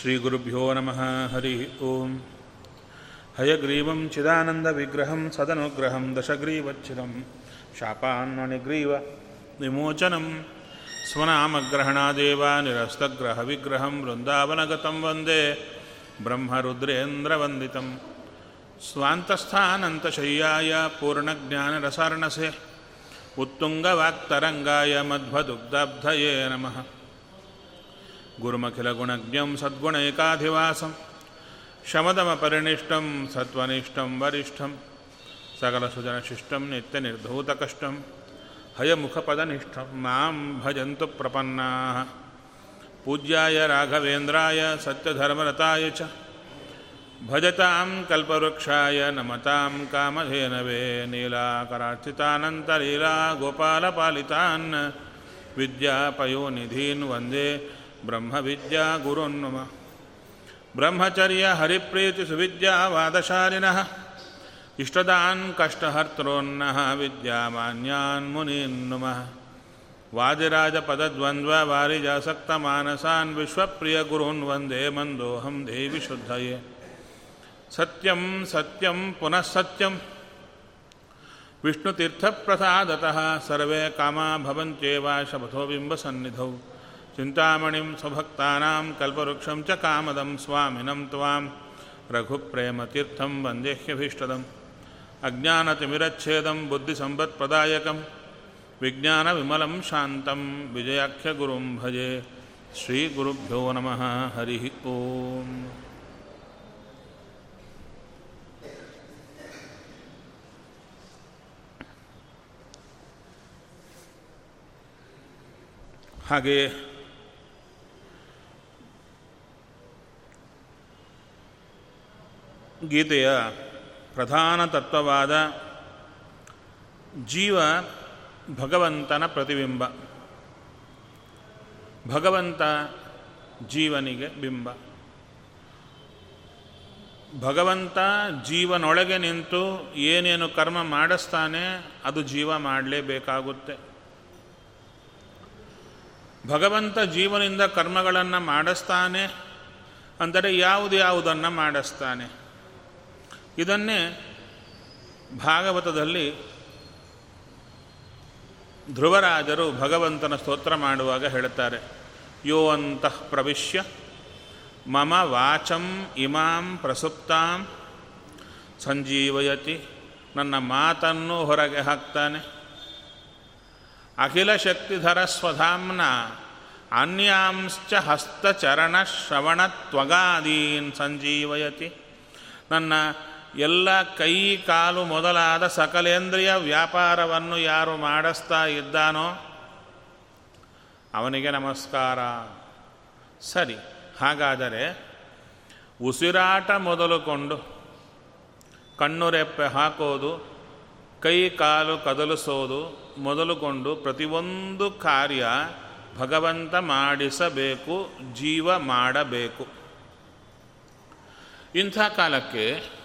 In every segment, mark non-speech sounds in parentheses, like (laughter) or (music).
श्रीगुरुभ्यो नमः हरिः ओम् हयग्रीवं चिदानन्दविग्रहं सदनुग्रहं दशग्रीवच्छिदं शापान्मणिग्रीव विमोचनं स्वनामग्रहणादेव निरस्तग्रहविग्रहं वृन्दावनगतं वन्दे ब्रह्मरुद्रेन्द्रवन्दितं स्वान्तस्थानन्तशय्याय पूर्णज्ञानरसार्णसे उत्तुङ्गवाक्तरङ्गाय मध्वदुग्धब्धये नमः गुरुमखिलगुणज्ञं सद्गुणैकाधिवासं शमदमपरिनिष्टं सत्त्वनिष्ठं वरिष्ठं सकलसुजनशिष्टं नित्यनिर्धूतकष्टं हयमुखपदनिष्ठं मां भजन्तु प्रपन्नाः पूज्याय राघवेन्द्राय सत्यधर्मरताय च भजतां कल्पवृक्षाय नमतां कामधेनवे नीलाकरार्चितानन्तलीला गोपालपालितान् विद्यापयोनिधीन् वन्दे ब्रह्मविद्यागुरुन् मम ब्रह्मचर्यहरिप्रीतिसुविद्यावादशालिनः इष्टदान् कष्टहर्तॄन्नः विद्यामान्यान् मुनीन् नुमः वादिराजपदद्वन्द्ववारिजासक्तमानसान् विश्वप्रियगुरून् वंदे मन्दोऽहं देवि शुद्धये। सत्यं सत्यं पुनः सत्यं विष्णुतीर्थप्रसादतः सर्वे कामा भवन्त्येव शपथो बिम्बसन्निधौ। चिन्तामणिं स्वभक्तानां कल्पवृक्षं च कामदं स्वामिनं त्वां रघुप्रेमतीर्थं वन्देह्यभीष्टदम् अज्ञानतिमिरच्छेदं बुद्धिसम्पत्प्रदायकं विज्ञानविमलं शान्तं विजयाख्यगुरुं भजे श्रीगुरुभ्यो नमः हरिः ओम् ಹಾಗೆಯೇ ಗೀತೆಯ ಪ್ರಧಾನ ತತ್ವವಾದ ಜೀವ ಭಗವಂತನ ಪ್ರತಿಬಿಂಬ. ಭಗವಂತ ಜೀವನಿಗೆ ಬಿಂಬ. ಭಗವಂತ ಜೀವನೊಳಗೆ ನಿಂತು ಏನೇನು ಕರ್ಮ ಮಾಡಿಸ್ತಾನೆ ಅದು ಜೀವ ಮಾಡಲೇಬೇಕಾಗುತ್ತೆ. ಭಗವಂತ ಜೀವನಿಂದ ಕರ್ಮಗಳನ್ನು ಮಾಡಿಸ್ತಾನೆ, ಅಂದರೆ ಯಾವುದು ಯಾವುದನ್ನು ಮಾಡಿಸ್ತಾನೆ? ಇದನ್ನೇ ಭಾಗವತದಲ್ಲಿ ಧ್ರುವರಾಜರು ಭಗವಂತನ ಸ್ತೋತ್ರ ಮಾಡುವಾಗ ಹೇಳುತ್ತಾರೆ. ಯೋ ಅಂತಃ ಪ್ರವಿಶ್ಯ, ಮಮ ವಾಚಂ ಇಮಾಂ ಪ್ರಸುಪ್ತಾಂ, ಸಂಜೀವಯತಿ ನನ್ನ ಮಾತನ್ನು ಹೊರಗೆ ಹಾಕ್ತಾನೆ. ಅಖಿಲ ಶಕ್ತಿಧರ ಸ್ವಧಾಂನ ಅನ್ಯಾಂಶ್ಚ ಹಸ್ತಚರಣ ಶ್ರವಣತ್ವಗಾದೀನ್ ಸಂಜೀವಯತಿ, ನನ್ನ ಎಲ್ಲ ಕೈ ಕಾಲು ಮೊದಲಾದ ಸಕಲೇಂದ್ರಿಯ ವ್ಯಾಪಾರವನ್ನು ಯಾರು ಮಾಡಿಸ್ತಾ ಇದ್ದಾನೋ ಅವನಿಗೆ ನಮಸ್ಕಾರ. ಸರಿ, ಹಾಗಾದರೆ ಉಸಿರಾಟ ಮೊದಲುಕೊಂಡು ಕಣ್ಣುರೆಪ್ಪೆ ಹಾಕೋದು, ಕೈ ಕಾಲು ಕದಲಿಸೋದು ಮೊದಲುಕೊಂಡು ಪ್ರತಿಯೊಂದು ಕಾರ್ಯ ಭಗವಂತ ಮಾಡಿಸಬೇಕು, ಜೀವ ಮಾಡಬೇಕು. ಇಂಥ ಕಾಲಕ್ಕೆ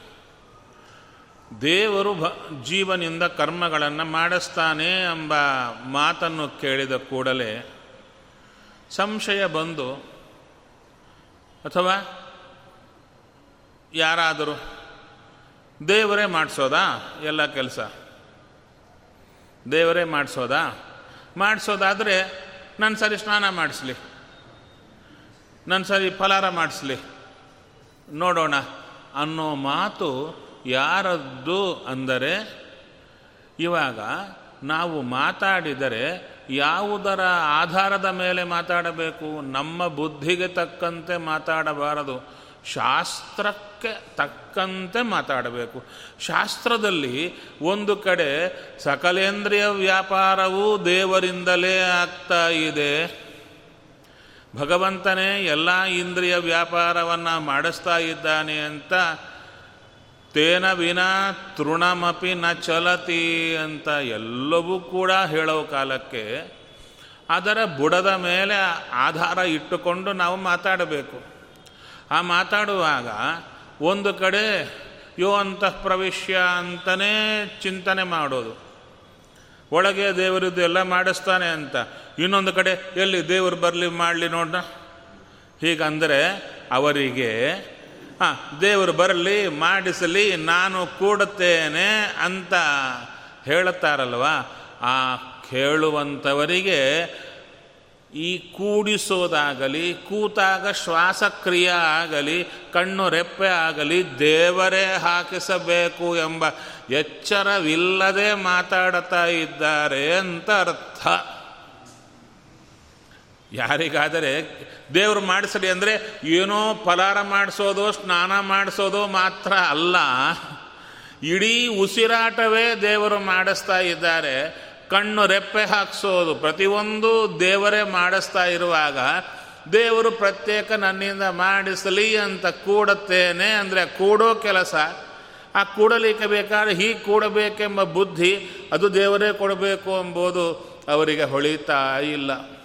ದೇವರು ಭ ಜೀವನಿಂದ ಕರ್ಮಗಳನ್ನು ಮಾಡಿಸ್ತಾನೆ ಎಂಬ ಮಾತನ್ನು ಕೇಳಿದ ಕೂಡಲೇ ಸಂಶಯ ಬಂದು, ಅಥವಾ ಯಾರಾದರೂ, ದೇವರೇ ಮಾಡಿಸೋದಾ? ಎಲ್ಲ ಕೆಲಸ. ದೇವರೇ ಮಾಡಿಸೋದಾ? ಮಾಡಿಸೋದಾದರೆ ನನ್ನ ಸರಿ ಸ್ನಾನ ಮಾಡಿಸ್ಲಿ. ನನ್ನ ಸರಿ ಫಲಾರ ಮಾಡಿಸ್ಲಿ. ನೋಡೋಣ ಅನ್ನೋ ಮಾತು ಯಾರದ್ದು ಅಂದರೆ ಇವಾಗ ನಾವು ಮಾತಾಡಿದರೆ ಯಾವುದರ ಆಧಾರದ ಮೇಲೆ ಮಾತಾಡಬೇಕು? ನಮ್ಮ ಬುದ್ಧಿಗೆ ತಕ್ಕಂತೆ ಮಾತಾಡಬಾರದು. ಶಾಸ್ತ್ರಕ್ಕೆ ತಕ್ಕಂತೆ ಮಾತಾಡಬೇಕು. ಶಾಸ್ತ್ರದಲ್ಲಿ ಒಂದು ಕಡೆ ಸಕಲೇಂದ್ರಿಯ ವ್ಯಾಪಾರವೂ ದೇವರಿಂದಲೇ ಆಗ್ತಾ ಇದೆ. ಭಗವಂತನೇ ಎಲ್ಲ ಇಂದ್ರಿಯ ವ್ಯಾಪಾರವನ್ನು ಮಾಡಿಸ್ತಾ ಇದ್ದಾನೆ ಅಂತ ತೇನ ವಿನಾ ತೃಣಮಪಿ ನ ಚಲತಿ ಅಂತ ಎಲ್ಲವೂ ಕೂಡ ಹೇಳೋ ಕಾಲಕ್ಕೆ ಅದರ ಬುಡದ ಮೇಲೆ ಆಧಾರ ಇಟ್ಟುಕೊಂಡು ನಾವು ಮಾತಾಡಬೇಕು. ಆ ಮಾತಾಡುವಾಗ ಒಂದು ಕಡೆ ಯೋ ಅಂತ ಪ್ರವೇಶ್ಯ ಅಂತಲೇ ಚಿಂತನೆ ಮಾಡೋದು. ಒಳಗೆ ದೇವರದ್ದು ಎಲ್ಲ ಮಾಡಿಸ್ತಾನೆ ಅಂತ. ಇನ್ನೊಂದು ಕಡೆ ಎಲ್ಲಿ ದೇವರು ಬರಲಿ ಮಾಡಲಿ ನೋಡ ಹೀಗಂದರೆ ಅವರಿಗೆ ಹಾಂ, ದೇವರು ಬರಲಿ, ಮಾಡಿಸಲಿ, ನಾನು ಕೂಡುತ್ತೇನೆ ಅಂತ ಹೇಳುತ್ತಾರಲ್ವ? ಆ ಕೇಳುವಂಥವರಿಗೆ ಈ ಕೂಡಿಸೋದಾಗಲಿ, ಕೂತಾಗ ಶ್ವಾಸಕ್ರಿಯೆ ಆಗಲಿ, ಕಣ್ಣು ರೆಪ್ಪೆ ಆಗಲಿ, ದೇವರೇ ಹಾಕಿಸಬೇಕು ಎಂಬ ಎಚ್ಚರವಿಲ್ಲದೆ ಮಾತಾಡುತ್ತಾ ಇದ್ದಾರೆ ಅಂತ ಅರ್ಥ. ಯಾರಿಗಾದರೆ ದೇವರು ಮಾಡಿಸಲಿ ಅಂದರೆ ಏನೋ ಫಲಾರ ಮಾಡಿಸೋದು, ಸ್ನಾನ ಮಾಡಿಸೋದು ಮಾತ್ರ ಅಲ್ಲ. ಇಡೀ ಉಸಿರಾಟವೇ ದೇವರು ಮಾಡಿಸ್ತಾ ಇದ್ದಾರೆ. ಕಣ್ಣು ರೆಪ್ಪೆ ಹಾಕಿಸೋದು. ಪ್ರತಿಯೊಂದು ದೇವರೇ ಮಾಡಿಸ್ತಾ ಇರುವಾಗ ದೇವರು ಪ್ರತ್ಯೇಕ ನನ್ನಿಂದ ಮಾಡಿಸಲಿ ಅಂತ ಕೂಡುತ್ತೇನೆ ಅಂದರೆ ಕೂಡೋ ಕೆಲಸ. ಆ ಕೂಡಲಿಕ್ಕೆ ಬೇಕಾದ್ರೆ ಹೀಗೆ ಕೂಡಬೇಕೆಂಬ ಬುದ್ಧಿ ಅದು ದೇವರೇ ಕೊಡಬೇಕು ಎಂಬುದು ಅವರಿಗೆ ಹೊಳಿತಾ ಇಲ್ಲ.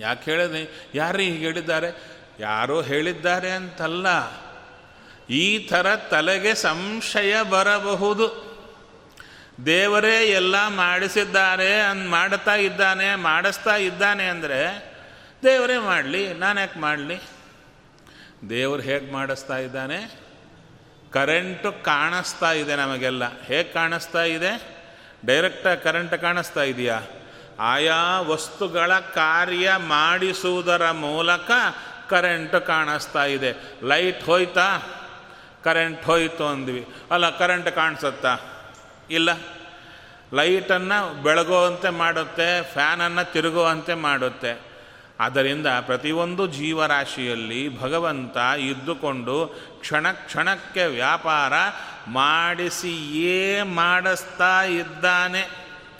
ಯಾಕೆ ಹೇಳಿದೆ ಯಾರು ಹೀಗೆ ಹೇಳಿದ್ದಾರೆ? ಯಾರೋ ಹೇಳಿದ್ದಾರೆ ಅಂತಲ್ಲ. ಈ ಥರ ತಲೆಗೆ ಸಂಶಯ ಬರಬಹುದು. ದೇವರೇ ಎಲ್ಲ ಮಾಡಿಸಿದ್ದಾರೆ ಅನ್, ಮಾಡ್ತಾ ಇದ್ದಾನೆ, ಮಾಡಿಸ್ತಾ ಇದ್ದಾನೆ ಅಂದರೆ ದೇವರೇ ಮಾಡಲಿ, ನಾನು ಯಾಕೆ ಮಾಡಲಿ? ದೇವರು ಹೇಗೆ ಮಾಡಿಸ್ತಾ ಇದ್ದಾನೆ? ಕರೆಂಟು ಕಾಣಿಸ್ತಾ ಇದೆ ನಮಗೆಲ್ಲ. ಹೇಗೆ ಕಾಣಿಸ್ತಾ ಇದೆ? ಡೈರೆಕ್ಟಾಗಿ ಕರೆಂಟ್ ಕಾಣಿಸ್ತಾ ಇದೆಯಾ? ಆಯಾ ವಸ್ತುಗಳ ಕಾರ್ಯ ಮಾಡಿಸುವುದರ ಮೂಲಕ ಕರೆಂಟ್ ಕಾಣಿಸ್ತಾ ಇದೆ. ಲೈಟ್ ಹೋಯ್ತಾ? ಕರೆಂಟ್ ಹೋಯ್ತು ಅಂದ್ವಿ. ಅಲ್ಲ ಕರೆಂಟ್ ಕಾಣಿಸುತ್ತಾ? ಇಲ್ಲ. ಲೈಟನ್ನು ಬೆಳಗುವಂತೆ ಮಾಡುತ್ತೆ ಫ್ಯಾನನ್ನು ತಿರುಗುವಂತೆ ಮಾಡುತ್ತೆ. ಆದ್ದರಿಂದ ಪ್ರತಿಯೊಂದು ಜೀವರಾಶಿಯಲ್ಲಿ ಭಗವಂತ ಇದ್ದುಕೊಂಡು ಕ್ಷಣ ಕ್ಷಣಕ್ಕೆ ವ್ಯಾಪಾರ ಮಾಡಿಸಿಯೇ ಮಾಡಿಸ್ತಾ ಇದ್ದಾನೆ.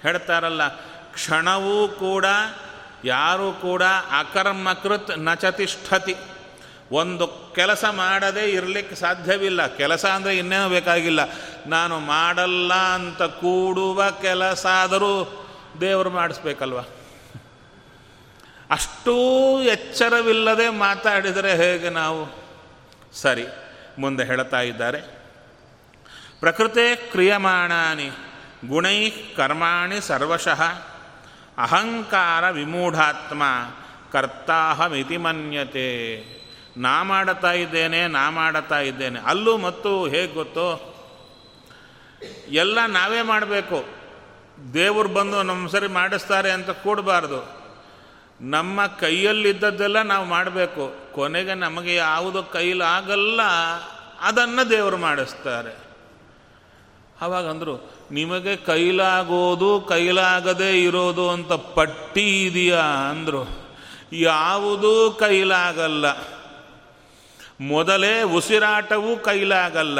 ಹೇಳ್ತಾರಲ್ಲ ಕ್ಷಣವೂ ಕೂಡ, ಯಾರೂ ಕೂಡ ಅಕರ್ಮಕೃತ್ ನಚತಿಷ್ಠತಿ. ಒಂದು ಕೆಲಸ ಮಾಡದೇ ಇರಲಿಕ್ಕೆ ಸಾಧ್ಯವಿಲ್ಲ. ಕೆಲಸ ಅಂದರೆ ಇನ್ನೇನು ಬೇಕಾಗಿಲ್ಲ. ನಾನು ಮಾಡಲ್ಲ ಅಂತ ಕೂಡುವ ಕೆಲಸ ಆದರೂ ದೇವರು ಮಾಡಿಸ್ಬೇಕಲ್ವ? ಅಷ್ಟೂ ಎಚ್ಚರವಿಲ್ಲದೆ ಮಾತಾಡಿದರೆ ಹೇಗೆ ನಾವು? ಸರಿ, ಮುಂದೆ ಹೇಳ್ತಾ ಇದ್ದಾರೆ. ಪ್ರಕೃತೆ ಕ್ರಿಯಮಾಣಾನಿ, ಗುಣೈ ಕರ್ಮಾಣಿ ಸರ್ವಶಃ. ಅಹಂಕಾರ ವಿಮೂಢಾತ್ಮ ಕರ್ತಾಹಮಿತಿ ಮನ್ಯತೆ. ನಾ ಮಾಡುತ್ತಾ ಇದ್ದೇನೆ, ನಾ ಮಾಡುತ್ತಾ ಇದ್ದೇನೆ. ಅಲ್ಲೂ ಮತ್ತು ಹೇಗೆ ಗೊತ್ತು? ಎಲ್ಲ ನಾವೇ ಮಾಡಬೇಕು. ದೇವರು ಬಂದು ನಮ್ಮ ಸರಿ ಮಾಡಿಸ್ತಾರೆ ಅಂತ ಕೂಡಬಾರ್ದು. ನಮ್ಮ ಕೈಯಲ್ಲಿದ್ದದ್ದೆಲ್ಲ ನಾವು ಮಾಡಬೇಕು. ಕೊನೆಗೆ ನಮಗೆ ಯಾವುದು ಕೈಲಾಗಲ್ಲ, ಅದನ್ನು ದೇವರು ಮಾಡಿಸ್ತಾರೆ. ಅವಾಗಂದರು ನಿಮಗೆ ಕೈಲಾಗೋದು, ಕೈಲಾಗದೇ ಇರೋದು ಅಂತ ಪಟ್ಟಿ ಇದೆಯಾ ಅಂದರು. ಯಾವುದೂ ಕೈಲಾಗಲ್ಲ. ಮೊದಲೇ ಉಸಿರಾಟವೂ ಕೈಲಾಗಲ್ಲ.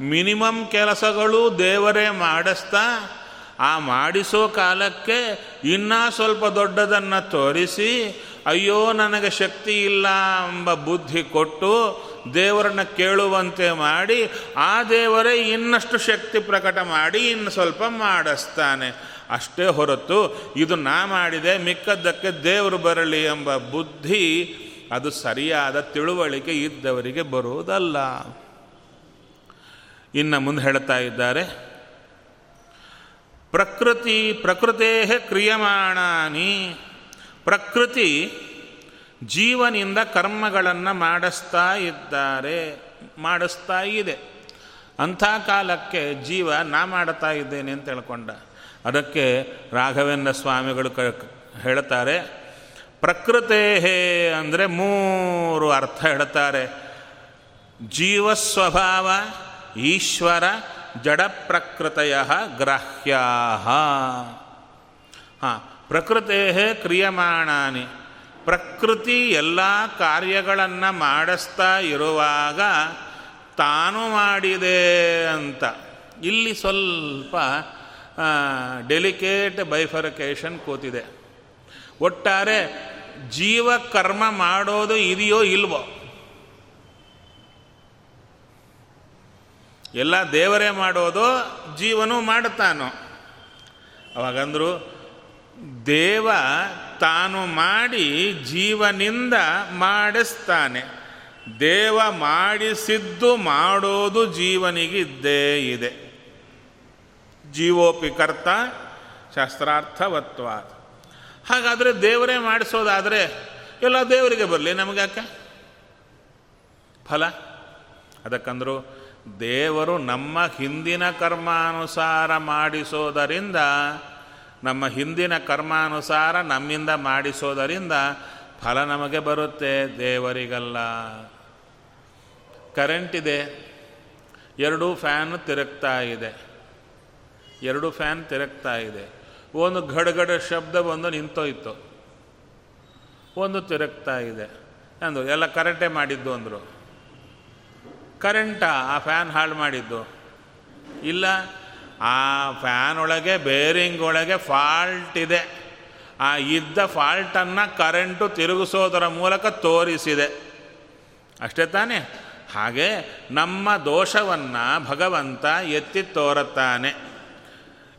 ಮಿನಿಮಮ್ ಕೆಲಸಗಳು ದೇವರೇ ಮಾಡಿಸ್ತಾ, ಆ ಮಾಡಿಸೋ ಕಾಲಕ್ಕೆ ಇನ್ನೂ ಸ್ವಲ್ಪ ದೊಡ್ಡದನ್ನು ತೋರಿಸಿ, ಅಯ್ಯೋ ನನಗೆ ಶಕ್ತಿ ಇಲ್ಲ ಎಂಬ ಬುದ್ಧಿ ಕೊಟ್ಟು ದೇವರನ್ನ ಕೇಳುವಂತೆ ಮಾಡಿ, ಆ ದೇವರೇ ಇನ್ನಷ್ಟು ಶಕ್ತಿ ಪ್ರಕಟ ಮಾಡಿ, ಇನ್ನು ಸ್ವಲ್ಪ ಮಾಡಿಸ್ತಾನೆ. ಅಷ್ಟೇ ಹೊರತು ಇದು ನಾ ಮಾಡಿದೆ, ಮಿಕ್ಕದ್ದಕ್ಕೆ ದೇವರು ಬರಲಿ ಎಂಬ ಬುದ್ಧಿ ಅದು ಸರಿಯಾದ ತಿಳುವಳಿಕೆ ಇದ್ದವರಿಗೆ ಬರುವುದಲ್ಲ. ಇನ್ನು ಮುಂದೆ ಹೇಳ್ತಾ ಇದ್ದಾರೆ, ಪ್ರಕೃತಿ ಪ್ರಕೃತೇ ಕ್ರಿಯಮಾಣಾನಿ, ಪ್ರಕೃತಿ ಜೀವನಿಂದ ಕರ್ಮಗಳನ್ನು ಮಾಡಿಸ್ತಾ ಇದ್ದಾರೆ, ಮಾಡಿಸ್ತಾ ಇದೆ. ಅಂಥ ಕಾಲಕ್ಕೆ ಜೀವ ನಾ ಮಾಡ್ತಾ ಇದ್ದೇನೆ ಅಂತ ಹೇಳ್ಕೊಂಡ. ಅದಕ್ಕೆ ರಾಘವೇಂದ್ರ ಸ್ವಾಮಿಗಳು ಕ, ಹೇಳ್ತಾರೆ ಹೇ ಅಂದರೆ ಮೂರು ಅರ್ಥ ಹೇಳ್ತಾರೆ. ಜೀವಸ್ವಭಾವ ಈಶ್ವರ, ಜಡ ಪ್ರಕೃತಯ ಗ್ರಾಹ್ಯಾ ಹಾಂ ಪ್ರಕೃತೇ ಕ್ರಿಯಮಾಣಾನಿ. ಪ್ರಕೃತಿ ಎಲ್ಲ ಕಾರ್ಯಗಳನ್ನು ಮಾಡಿಸ್ತಾ ಇರುವಾಗ ತಾನು ಮಾಡಿದೆ ಅಂತ. ಇಲ್ಲಿ ಸ್ವಲ್ಪ ಡೆಲಿಕೇಟ್ ಬೈಫರ್ಕೇಶನ್ ಕೂತಿದೆ. ಒಟ್ಟಾರೆ ಜೀವ ಕರ್ಮ ಮಾಡೋದು ಇದೆಯೋ ಇಲ್ವೋ? ಎಲ್ಲ ದೇವರೇ ಮಾಡೋದು ಜೀವನೂ ಮಾಡ್ತಾನೋ ಅವಾಗಂದ್ರು ದೇವ ತಾನು ಮಾಡಿ ಜೀವನಿಂದ ಮಾಡಿಸ್ತಾನೆ. ದೇವ ಮಾಡಿಸಿದ್ದು ಮಾಡೋದು ಜೀವನಿಗಿದ್ದೇ ಇದೆ. ಜೀವೋಪಿ ಕರ್ತ ಶಾಸ್ತ್ರಾರ್ಥವತ್ವ ಹಾಗಾದರೆ ದೇವರೇ ಮಾಡಿಸೋದಾದರೆ ಎಲ್ಲ ದೇವರಿಗೆ ಬರಲಿ ನಮಗ್ಯಾಕೆ ಫಲ. ಅದಕ್ಕಂದ್ರು ದೇವರು ನಮ್ಮ ಹಿಂದಿನ ಕರ್ಮಾನುಸಾರ ಮಾಡಿಸೋದರಿಂದ ನಮ್ಮ ಹಿಂದಿನ ಕರ್ಮಾನುಸಾರ ನಮ್ಮಿಂದ ಮಾಡಿಸೋದರಿಂದ ಫಲ ನಮಗೆ ಬರುತ್ತೆ ದೇವರಿಗಲ್ಲ. ಕರೆಂಟ್ ಇದೆ. ಎರಡೂ ಫ್ಯಾನ್ ತಿರುಗ್ತಾ ಇದೆ. ಎರಡು ಫ್ಯಾನ್ ತಿರುಗ್ತಾ ಇದೆ. ಒಂದು ಗಡಗಡ ಶಬ್ದ ಬಂದು ನಿಂತೋಯ್ತು. ಒಂದು ತಿರುಗ್ತಾ ಇದೆ. ಅಂದು ಎಲ್ಲ ಕರೆಂಟೇ ಮಾಡಿದ್ದು ಅಂದರು. ಕರೆಂಟಾ ಆ ಫ್ಯಾನ್ ಹಾಳು ಮಾಡಿದ್ದು. ಇಲ್ಲ ಆ ಫ್ಯಾನ್ ಒಳಗೆ ಬೇರಿಂಗ್ ಒಳಗೆ ಫಾಲ್ಟ್ ಇದೆ. ಆ ಇದ್ದ ಫಾಲ್ಟನ್ನು ಕರೆಂಟು ತಿರುಗಿಸೋದರ ಮೂಲಕ ತೋರಿಸಿದೆ. ಅಷ್ಟೇ ತಾನೇ? ಹಾಗೆ ನಮ್ಮ ದೋಷವನ್ನು ಭಗವಂತ ಎತ್ತಿ ತೋರುತ್ತಾನೆ.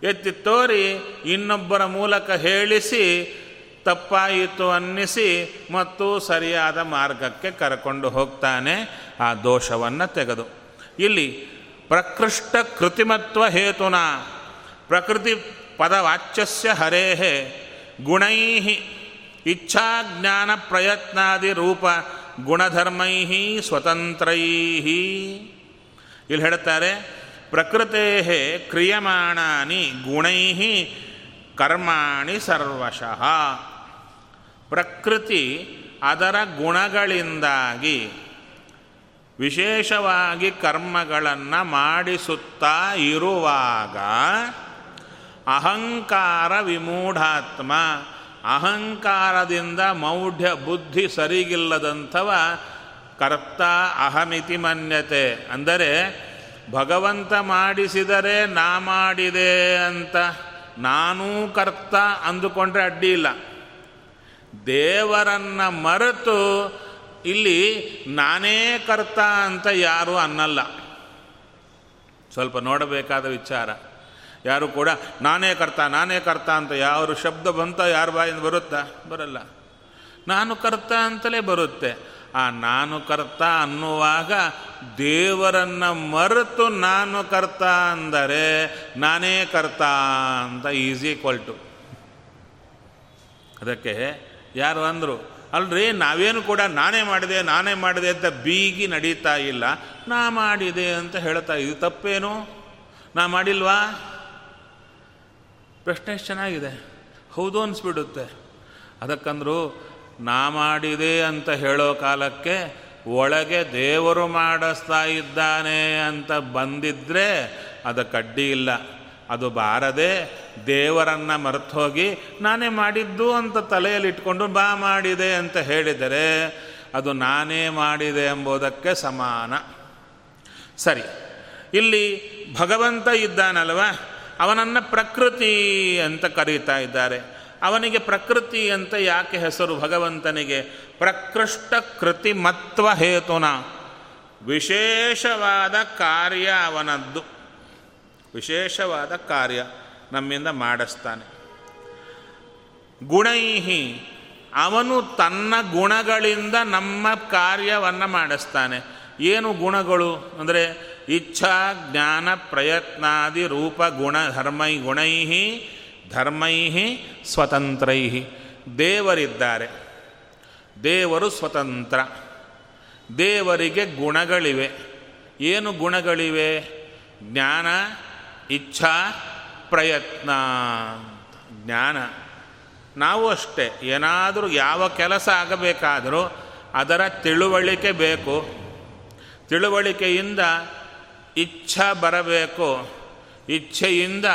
ಎತ್ತಿ ತೋರಿ ಇನ್ನೊಬ್ಬರ ಮೂಲಕ ಹೇಳಿಸಿ, ತಪ್ಪಾಯಿತು ಅನ್ನಿಸಿ, ಮತ್ತು ಸರಿಯಾದ ಮಾರ್ಗಕ್ಕೆ ಕರ್ಕೊಂಡು ಹೋಗ್ತಾನೆ ಆ ದೋಷವನ್ನು ತೆಗೆದು. ಇಲ್ಲಿ ಪ್ರಕೃಷ್ಟ ಕೃತಿಮತ್ವ ಹೇತುನ. ಪ್ರಕೃತಿ ಪದವಾಚ್ಯಸ್ಯ ಹರೇ ಗುಣೈ ಇಚ್ಛಾಜ್ಞಾನ ಪ್ರಯತ್ನಾದಿ ರೂಪ ಗುಣಧರ್ಮೈ ಸ್ವತಂತ್ರೈ ಇಲ್ಲಿ ಹೇಳ್ತಾರೆ ಪ್ರಕೃತೆ ಕ್ರಿಯಮಾಣಾನಿ ಗುಣೈ ಕರ್ಮಾಣಿ ಸರ್ವಶಃ. ಪ್ರಕೃತಿ ಅದರ ಗುಣಗಳಿಂದಾಗಿ ವಿಶೇಷವಾಗಿ ಕರ್ಮಗಳನ್ನು ಮಾಡಿಸುತ್ತಾ ಇರುವಾಗ ಅಹಂಕಾರ ವಿಮೂಢಾತ್ಮ, ಅಹಂಕಾರದಿಂದ ಮೌಢ್ಯ ಬುದ್ಧಿ ಸರಿಗಿಲ್ಲದಂಥವ ಕರ್ತ ಅಹಮಿತಿ ಮನ್ಯತೆ. ಅಂದರೆ ಭಗವಂತ ಮಾಡಿಸಿದರೆ ನಾ ಮಾಡಿದೆ ಅಂತ ನಾನೂ ಕರ್ತ ಅಂದುಕೊಂಡ್ರೆ ಅಡ್ಡಿ ಇಲ್ಲ. ದೇವರನ್ನು ಮರೆತು ಇಲ್ಲಿ ನಾನೇ ಕರ್ತ ಅಂತ ಯಾರೂ ಅನ್ನಲ್ಲ. ಸ್ವಲ್ಪ ನೋಡಬೇಕಾದ ವಿಚಾರ. ಯಾರು ಕೂಡ ನಾನೇ ಕರ್ತ ನಾನೇ ಕರ್ತ ಅಂತ ಯಾವ ಶಬ್ದ ಬಂತ ಯಾರ ಬಾಯಿಂದ ಬರುತ್ತಾ? ಬರಲ್ಲ. ನಾನು ಕರ್ತ ಅಂತಲೇ ಬರುತ್ತೆ. ಆ ನಾನು ಕರ್ತ ಅನ್ನುವಾಗ ದೇವರನ್ನು ಮರೆತು ನಾನು ಕರ್ತ ಅಂದರೆ ನಾನೇ ಕರ್ತ ಅಂತ ಈಸಿ ಕ್ವಲ್ಟು ಅದಕ್ಕೆ ಯಾರು ಅಂದರು? ಅಲ್ರಿ, ನಾವೇನು ಕೂಡ ನಾನೇ ಮಾಡಿದೆ ನಾನೇ ಮಾಡಿದೆ ಅಂತ ಬೀಗಿ ನಡೀತಾ ಇಲ್ಲ. ನಾ ಮಾಡಿದೆ ಅಂತ ಹೇಳ್ತಾ ಇದು ತಪ್ಪೇನು? ನಾ ಮಾಡಿಲ್ವಾ? ಪ್ರಶ್ನೆ ಎಷ್ಟು ಚೆನ್ನಾಗಿದೆ. ಹೌದು ಅನಿಸ್ಬಿಡುತ್ತೆ. ಅದಕ್ಕಂದ್ರೂ, ನಾ ಮಾಡಿದೆ ಅಂತ ಹೇಳೋ ಕಾಲಕ್ಕೆ ಒಳಗೆ ದೇವರು ಮಾಡಿಸ್ತಾ ಇದ್ದಾನೆ ಅಂತ ಬಂದಿದ್ದರೆ ಅದಕ್ಕೆ ಅಡ್ಡಿ ಇಲ್ಲ. ಅದು ಬಾರದೆ ದೇವರನ್ನು ಮರೆತು ಹೋಗಿ ನಾನೇ ಮಾಡಿದ್ದು ಅಂತ ತಲೆಯಲ್ಲಿ ಇಟ್ಕೊಂಡು ಬಾ ಮಾಡಿದೆ ಅಂತ ಹೇಳಿದರೆ ಅದು ನಾನೇ ಮಾಡಿದೆ ಎಂಬುದಕ್ಕೆ ಸಮಾನ. ಸರಿ, ಇಲ್ಲಿ ಭಗವಂತ ಇದ್ದಾನಲ್ವ? ಅವನನ್ನು ಪ್ರಕೃತಿ ಅಂತ ಕರೀತಾ ಇದ್ದಾರೆ. ಅವನಿಗೆ ಪ್ರಕೃತಿ ಅಂತ ಯಾಕೆ ಹೆಸರು ಭಗವಂತನಿಗೆ? ಪ್ರಕೃಷ್ಟ ಕೃತಿಮತ್ವ ಹೇತುನ. ವಿಶೇಷವಾದ ಕಾರ್ಯ ಅವನದ್ದು. ವಿಶೇಷವಾದ ಕಾರ್ಯ ನಮ್ಮಿಂದ ಮಾಡಿಸ್ತಾನೆ. ಗುಣೈಹಿ, ಅವನು ತನ್ನ ಗುಣಗಳಿಂದ ನಮ್ಮ ಕಾರ್ಯವನ್ನು ಮಾಡಿಸ್ತಾನೆ. ಏನು ಗುಣಗಳು? ಅಂದರೆ ಇಚ್ಛಾ, ಜ್ಞಾನ, ಪ್ರಯತ್ನಾದಿ, ರೂಪ, ಗುಣ, ಧರ್ಮೈ, ಗುಣೈಹಿ ಧರ್ಮೈ ಸ್ವತಂತ್ರೈ ದೇವರಿದ್ದಾರೆ. ದೇವರು ಸ್ವತಂತ್ರ. ದೇವರಿಗೆ ಗುಣಗಳಿವೆ. ಏನು ಗುಣಗಳಿವೆ? ಜ್ಞಾನ ಇಚ್ಛಾ, ಪ್ರಯತ್ನ, ಜ್ಞಾನ. ನಾವು ಅಷ್ಟೇ. ಏನಾದರೂ ಯಾವ ಕೆಲಸ ಆಗಬೇಕಾದರೂ ಅದರ ತಿಳುವಳಿಕೆ ಬೇಕು. ತಿಳುವಳಿಕೆಯಿಂದ ಇಚ್ಛಾ ಬರಬೇಕು. ಇಚ್ಛೆಯಿಂದ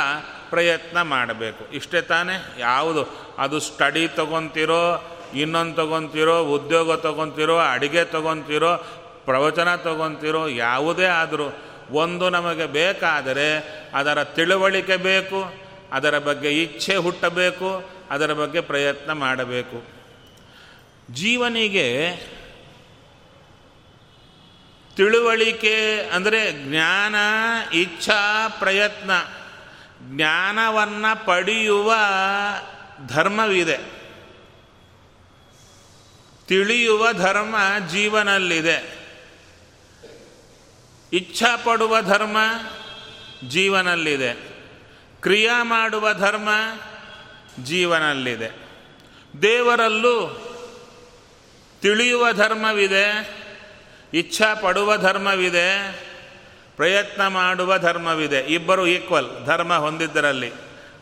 ಪ್ರಯತ್ನ ಮಾಡಬೇಕು. ಇಷ್ಟೇ ತಾನೇ? ಯಾವುದು? ಅದು ಸ್ಟಡಿ ತಗೊತಿರೋ, ಇನ್ನೊಂದು ತಗೊತಿರೋ, ಉದ್ಯೋಗ ತಗೊತಿರೋ, ಅಡುಗೆ ತಗೊತಿರೋ, ಪ್ರವಚನ ತಗೊತಿರೋ, ಯಾವುದೇ ಆದರೂ ಒಂದು ನಮಗೆ ಬೇಕಾದರೆ ಅದರ ತಿಳುವಳಿಕೆ ಬೇಕು, ಅದರ ಬಗ್ಗೆ ಇಚ್ಛೆ ಹುಟ್ಟಬೇಕು, ಅದರ ಬಗ್ಗೆ ಪ್ರಯತ್ನ ಮಾಡಬೇಕು. ಜೀವನಿಗೆ ತಿಳುವಳಿಕೆ ಅಂದರೆ ಜ್ಞಾನ, ಇಚ್ಛಾ, ಪ್ರಯತ್ನ, ಜ್ಞಾನವನ್ನು ಪಡೆಯುವ ಧರ್ಮವಿದೆ. ತಿಳಿಯುವ ಧರ್ಮ ಜೀವನಲ್ಲಿದೆ. ಇಚ್ಛಾ ಪಡುವ ಧರ್ಮ ಜೀವನಲ್ಲಿದೆ. ಕ್ರಿಯಾ ಮಾಡುವ ಧರ್ಮ ಜೀವನಲ್ಲಿದೆ. ದೇವರಲ್ಲೂ ತಿಳಿಯುವ ಧರ್ಮವಿದೆ ಇಚ್ಛಾ ಪಡುವ ಧರ್ಮವಿದೆ, ಪ್ರಯತ್ನ ಮಾಡುವ ಧರ್ಮವಿದೆ. ಇಬ್ಬರು ಈಕ್ವಲ್ ಧರ್ಮ ಹೊಂದಿದ್ದರಲ್ಲಿ.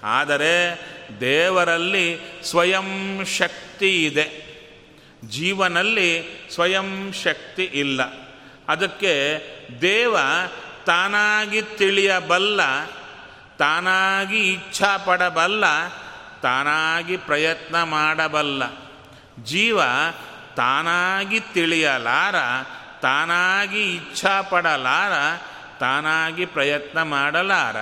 ಆದರೆ ದೇವರಲ್ಲಿ ಸ್ವಯಂ ಶಕ್ತಿ ಇದೆ. ಜೀವನಲ್ಲಿ ಸ್ವಯಂ ಶಕ್ತಿ ಇಲ್ಲ. ಅದಕ್ಕೆ ದೇವ ತಾನಾಗಿ ತಿಳಿಯಬಲ್ಲ, ತಾನಾಗಿ ಇಚ್ಛಾ ಪಡಬಲ್ಲ ತಾನಾಗಿ ಪ್ರಯತ್ನ ಮಾಡಬಲ್ಲ. ಜೀವ ತಾನಾಗಿ ತಿಳಿಯಲಾರ, ತಾನಾಗಿ ಇಚ್ಛಾ ಪಡಲಾರ ತಾನಾಗಿ ಪ್ರಯತ್ನ ಮಾಡಲಾರ.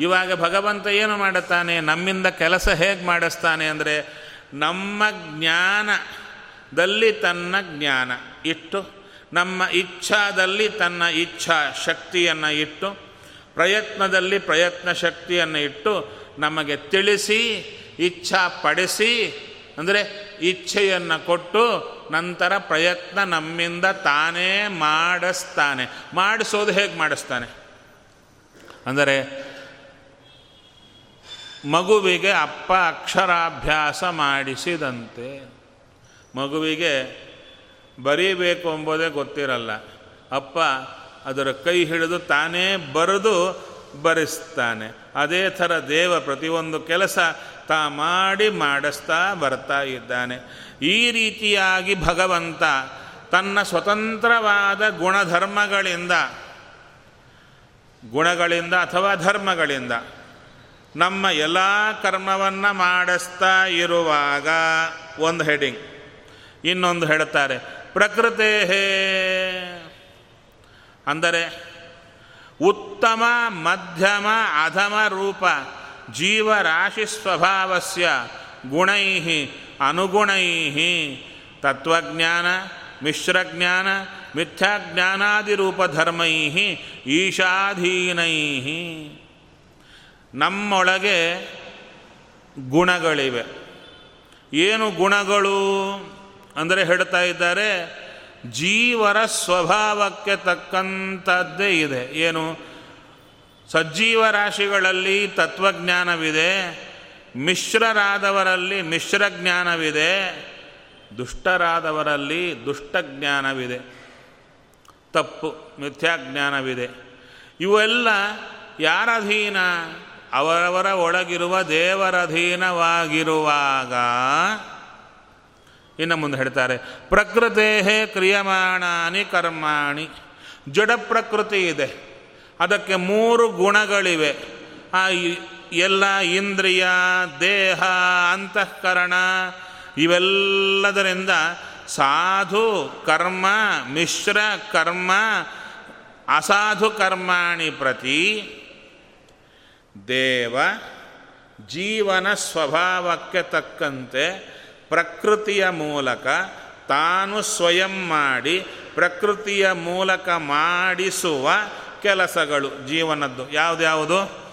ಇವಾಗ ಭಗವಂತ ಏನು ಮಾಡುತ್ತಾನೆ? ನಮ್ಮಿಂದ ಕೆಲಸ ಹೇಗೆ ಮಾಡಿಸ್ತಾನೆ ಅಂದರೆ, ನಮ್ಮ ಜ್ಞಾನದಲ್ಲಿ ತನ್ನ ಜ್ಞಾನ. ಇಟ್ಟು ನಮ್ಮ ಇಚ್ಛಾದಲ್ಲಿ ತನ್ನ ಇಚ್ಛಾ ಶಕ್ತಿಯನ್ನು ಇಟ್ಟು, ಪ್ರಯತ್ನದಲ್ಲಿ ಪ್ರಯತ್ನ ಶಕ್ತಿಯನ್ನು ಇಟ್ಟು ನಮಗೆ ತಿಳಿಸಿ, ಇಚ್ಛಾ ಪಡಿಸಿ, ಅಂದರೆ ಇಚ್ಛೆಯನ್ನು ಕೊಟ್ಟು ನಂತರ ಪ್ರಯತ್ನ ನಮ್ಮಿಂದ ತಾನೇ ಮಾಡಿಸ್ತಾನೆ. ಮಾಡಿಸೋದು ಹೇಗೆ ಮಾಡಿಸ್ತಾನೆ? ಅಂದರೆ ಮಗುವಿಗೆ ಅಪ್ಪ ಅಕ್ಷರಾಭ್ಯಾಸ ಮಾಡಿಸಿದಂತೆ. ಮಗುವಿಗೆ ಬರೀಬೇಕು ಎಂಬುದೇ ಗೊತ್ತಿರಲ್ಲ. ಅಪ್ಪ ಅದರ ಕೈ ಹಿಡಿದು ತಾನೇ ಬರೆದು ಬರೆಸ್ತಾನೆ. ಅದೇ ಥರ ದೇವ ಪ್ರತಿಯೊಂದು ಕೆಲಸ ತಾ ಮಾಡಿ ಮಾಡಿಸ್ತಾ ಬರ್ತಾ ಇದ್ದಾನೆ. ಈ ರೀತಿಯಾಗಿ ಭಗವಂತ ತನ್ನ ಸ್ವತಂತ್ರವಾದ ಗುಣಧರ್ಮಗಳಿಂದ, ಗುಣಗಳಿಂದ ಅಥವಾ ಧರ್ಮಗಳಿಂದ ನಮ್ಮ ಎಲ್ಲ ಕರ್ಮವನ್ನು ಮಾಡಿಸ್ತಾ ಇರುವಾಗ ಒಂದು ಹೆಡಿಂಗ್. ಇನ್ನೊಂದು ಹೇಳ್ತಾರೆ ಪ್ರಕೃತೇ ಅಂದರೆ ಉತ್ತಮ, ಮಧ್ಯಮ, ಅಧಮ ರೂಪ, ಜೀವರಾಶಿ ಸ್ವಭಾವಸ್ಯ ಗುಣೈ ಅನುಗುಣೈ ತತ್ವಜ್ಞಾನ, ಮಿಶ್ರಜ್ಞಾನ ಮಿಥ್ಯಾಜ್ಞಾನಾದಿರೂಪಧರ್ಮೈ ಈಶಾಧೀನೈ ನಮ್ಮೊಳಗೆ ಗುಣಗಳಿವೆ. ಏನು ಗುಣಗಳು? ಅಂದರೆ ಹೇಳ್ತಾ ಇದ್ದಾರೆ, ಜೀವರ ಸ್ವಭಾವಕ್ಕೆ ತಕ್ಕಂಥದ್ದೇ ಇದೆ. ಏನು? ಸಜ್ಜೀವ ರಾಶಿಗಳಲ್ಲಿ ತತ್ವಜ್ಞಾನವಿದೆ, ಮಿಶ್ರರಾದವರಲ್ಲಿ ಮಿಶ್ರಜ್ಞಾನವಿದೆ, ದುಷ್ಟರಾದವರಲ್ಲಿ ದುಷ್ಟಜ್ಞಾನವಿದೆ. ತಪ್ಪು, ಮಿಥ್ಯಾಜ್ಞಾನವಿದೆ. ಇವೆಲ್ಲ ಯಾರ ಅಧೀನ? ಅವರವರ ಒಳಗಿರುವ ದೇವರ ಅಧೀನವಾಗಿರುವಾಗ ಇನ್ನು ಮುಂದೆ ಹೇಳ್ತಾರೆ ಪ್ರಕೃತೇ ಕ್ರಿಯಮಾಣಾನಿ ಕರ್ಮಾಣಿ. ಜಡ ಪ್ರಕೃತಿ ಇದೆ. ಅದಕ್ಕೆ ಮೂರು ಗುಣಗಳಿವೆ. ಆ ಎಲ್ಲ ಇಂದ್ರಿಯ, ದೇಹ, ಅಂತಃಕರಣ, ಇವೆಲ್ಲದರಿಂದ ಸಾಧು ಕರ್ಮ, ಮಿಶ್ರ ಕರ್ಮ, ಅಸಾಧು ಕರ್ಮಾಣಿ ಪ್ರತಿ ದೇವ ಜೀವನ ಸ್ವಭಾವಕ್ಕೆ ತಕ್ಕಂತೆ ಪ್ರಕೃತಿಯ ಮೂಲಕ ತಾನು ಸ್ವಯಂ ಮಾಡಿ ಪ್ರಕೃತಿಯ ಮೂಲಕ ಮಾಡಿಸುವ ಕೆಲಸಗಳು ಜೀವನದ್ದು. ಯಾವುದ್ಯಾವುದು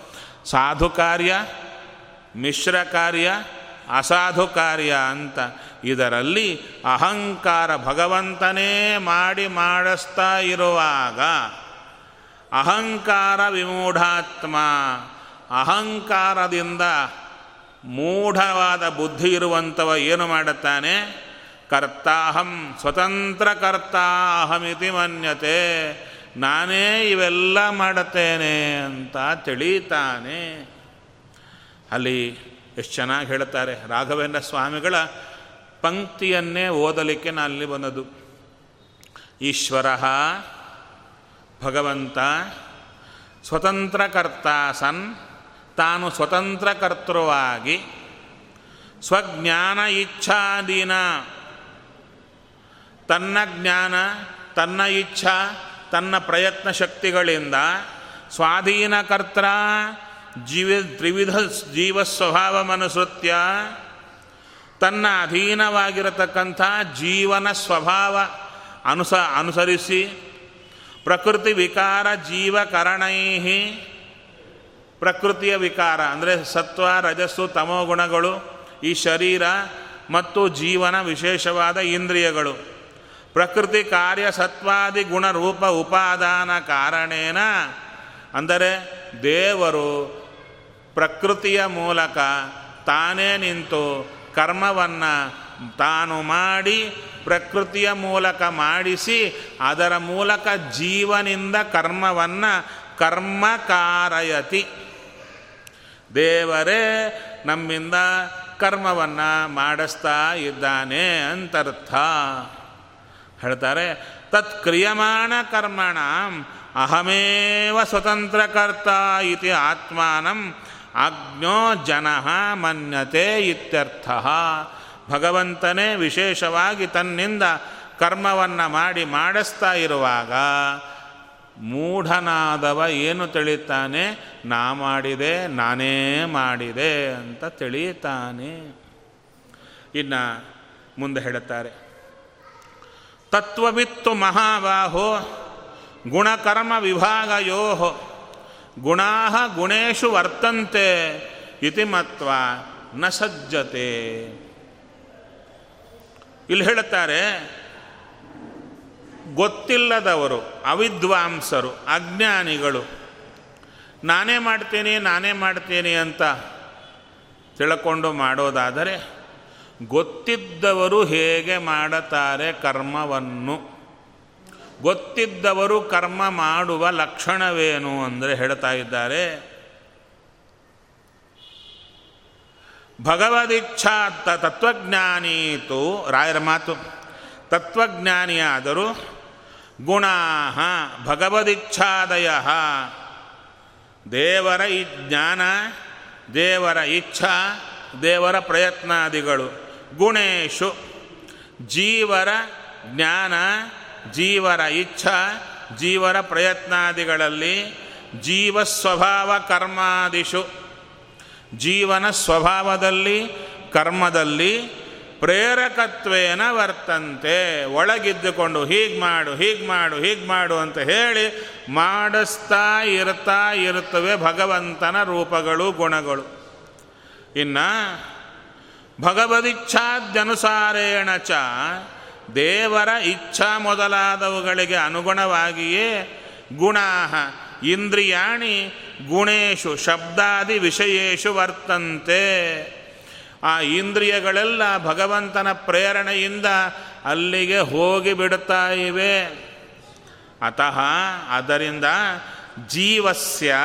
ಸಾಧು ಕಾರ್ಯ, ಮಿಶ್ರ ಕಾರ್ಯ, ಅಸಾಧು ಕಾರ್ಯ ಅಂತ. ಇದರಲ್ಲಿ ಅಹಂಕಾರ ಭಗವಂತನೇ ಮಾಡಿ ಮಾಡಿಸ್ತಾ ಇರುವಾಗ ಅಹಂಕಾರ ವಿಮೂಢಾತ್ಮ. ಅಹಂಕಾರದಿಂದ ಮೂಢವಾದ ಬುದ್ಧಿ ಇರುವಂಥವ ಏನು ಮಾಡುತ್ತಾನೆ? ಕರ್ತಾಹಂ ಸ್ವತಂತ್ರ ಕರ್ತಾಹಮಿತಿ ಮನ್ಯತೆ. ನಾನೇ ಇವೆಲ್ಲ ಮಾಡುತ್ತೇನೆ ಅಂತ ತಿಳಿತಾನೆ ಅಲ್ಲಿ ಎಷ್ಟು ಚೆನ್ನಾಗಿ ಹೇಳ್ತಾರೆ ರಾಘವೇಂದ್ರ ಸ್ವಾಮಿಗಳ ಪಂಕ್ತಿಯನ್ನೇ ಓದಲಿಕ್ಕೆ ನಾನು ಅಲ್ಲಿ ಬಂದದ್ದು. ಈಶ್ವರ, ಭಗವಂತ, ಸ್ವತಂತ್ರ ಕರ್ತಾ ಸನ್ ತಾನು ಸ್ವತಂತ್ರ ಕರ್ತೃವಾಗಿ ಸ್ವಜ್ಞಾನ ಇಚ್ಛಾಧೀನ. ತನ್ನ ಜ್ಞಾನ, ತನ್ನ ಇಚ್ಛಾ, ತನ್ನ ಪ್ರಯತ್ನ ಶಕ್ತಿಗಳಿಂದ ಸ್ವಾಧೀನ ಕರ್ತ ಜೀವ, ತ್ರಿವಿಧ ಜೀವ ಸ್ವಭಾವಮನುಸೃತ್ಯ ತನ್ನ ಅಧೀನವಾಗಿರತಕ್ಕಂಥ ಜೀವನ ಸ್ವಭಾವ ಅನುಸ, ಅನುಸರಿಸಿ ಪ್ರಕೃತಿ ವಿಕಾರ ಜೀವಕರಣೈ ಪ್ರಕೃತಿಯ ವಿಕಾರ, ಅಂದರೆ ಸತ್ವ, ರಜಸ್ಸು, ತಮೋ ಗುಣಗಳು, ಈ ಶರೀರ ಮತ್ತು ಜೀವನ ವಿಶೇಷವಾದ ಇಂದ್ರಿಯಗಳು. ಪ್ರಕೃತಿ ಕಾರ್ಯ ಸತ್ವಾದಿ ಗುಣರೂಪ ಉಪಾದಾನ ಕಾರಣೇನ? ಅಂದರೆ ದೇವರು ಪ್ರಕೃತಿಯ ಮೂಲಕ ತಾನೇ ನಿಂತು ಕರ್ಮವನ್ನು ತಾನು ಮಾಡಿ ಪ್ರಕೃತಿಯ ಮೂಲಕ ಮಾಡಿಸಿ, ಅದರ ಮೂಲಕ ಜೀವನಿಂದ ಕರ್ಮವನ್ನು ಕರ್ಮಕಾರಯತಿ. ದೇವರೇ, ನಮ್ಮಿಂದ ಕರ್ಮವನ್ನು ಮಾಡಿಸ್ತಾ ಇದ್ದಾನೆ ಅಂತರ್ಥ ಹೇಳ್ತಾರೆ ತತ್ ಕ್ರಿಯಮಾಣ ಕರ್ಮಣ, ಅಹಮೇವ ಸ್ವತಂತ್ರಕರ್ತ ಇತಿ ಆತ್ಮಾನಂ ಅಜ್ಞೋ ಜನ ಮನ್ಯತೆ ಇತ್ಯರ್ಥ. ಭಗವಂತನೇ ವಿಶೇಷವಾಗಿ ತನ್ನಿಂದ ಕರ್ಮವನ್ನು ಮಾಡಿ ಮಾಡಿಸ್ತಾ ಇರುವಾಗ ಮೂಢನಾದವ ಏನು ತಿಳಿತಾನೆ? ನಾ ಮಾಡಿದೆ, ನಾನೇ ಮಾಡಿದೆ ಅಂತ ತಿಳಿತಾನೆ. ಇನ್ನು ಮುಂದೆ ಹೇಳುತ್ತಾರೆ. ತತ್ವವಿತ್ತು ಮಹಾಬಾಹೋ, ಗುಣಕರ್ಮ ವಿಭಾಗಯೋ ಗುಣಾ ಗುಣೇಶು ವರ್ತಂತೆ ಇತಿ ಮತ್ವ ನ ಸಜ್ಜತೆ. ಇಲ್ಲಿ ಹೇಳುತ್ತಾರೆ ಗೊತ್ತಿಲ್ಲದವರು, ಅವಿದ್ವಾಂಸರು, ಅಜ್ಞಾನಿಗಳು. ನಾನೇ ಮಾಡ್ತೇನೆ ನಾನೇ ಮಾಡ್ತೇನೆ ಅಂತ ತಿಳ್ಕೊಂಡು ಮಾಡೋದಾದರೆ ಗೊತ್ತಿದ್ದವರು ಹೇಗೆ ಮಾಡುತ್ತಾರೆ ಕರ್ಮವನ್ನು? ಗೊತ್ತಿದ್ದವರು ಕರ್ಮ ಮಾಡುವ ಲಕ್ಷಣವೇನು ಅಂದರೆ ಹೇಳ್ತಾ ಇದ್ದಾರೆ, ಭಗವದಿಚ್ಛಾ ತತ್ವಜ್ಞಾನೀತು, ರಾಯರ ಮಾತು, ತತ್ವಜ್ಞಾನಿಯಾದರೂ ಗುಣಾ ಭಗವದಿಚ್ಛಾದಯ. ದೇವರ ಈ ಜ್ಞಾನ, ದೇವರ ಇಚ್ಛಾ, ದೇವರ ಪ್ರಯತ್ನಾದಿಗಳು. ಗುಣೇಶು, ಜೀವರ ಜ್ಞಾನ, ಜೀವರ ಇಚ್ಛಾ, ಜೀವರ ಪ್ರಯತ್ನಾದಿಗಳಲ್ಲಿ ಜೀವಸ್ವಭಾವ ಕರ್ಮಾದಿಶು ಜೀವನ ಸ್ವಭಾವದಲ್ಲಿ, ಕರ್ಮದಲ್ಲಿ ಪ್ರೇರಕತ್ವೇನ ವರ್ತಂತೆ, ಒಳಗಿದ್ದುಕೊಂಡು ಹೀಗೆ ಮಾಡು ಹೀಗೆ ಮಾಡು ಹೀಗೆ ಮಾಡು ಅಂತ ಹೇಳಿ ಮಾಡಿಸ್ತಾ ಇರ್ತಾ ಇರುತ್ತವೆ ಭಗವಂತನ ರೂಪಗಳು, ಗುಣಗಳು. ಇನ್ನು ಭಗವದಿಚ್ಛಾದ್ಯನುಸಾರೇಣ ಚ ದೇವರ ಇಚ್ಛಾ ಮೊದಲಾದವುಗಳಿಗೆ ಅನುಗುಣವಾಗಿಯೇ ಗುಣಾ ಇಂದ್ರಿಯಾಣಿ ಗುಣೇಶು ಶಬ್ದಾದಿ ವಿಷಯೇಶು ವರ್ತಂತೆ. ಆ ಇಂದ್ರಿಯಗಳೆಲ್ಲ ಭಗವಂತನ ಪ್ರೇರಣೆಯಿಂದ ಅಲ್ಲಿಗೆ ಹೋಗಿ ಬಿಡುತ್ತಾ ಇವೆ. ಅತಃ ಅದರಿಂದ ಜೀವಸ್ಯ,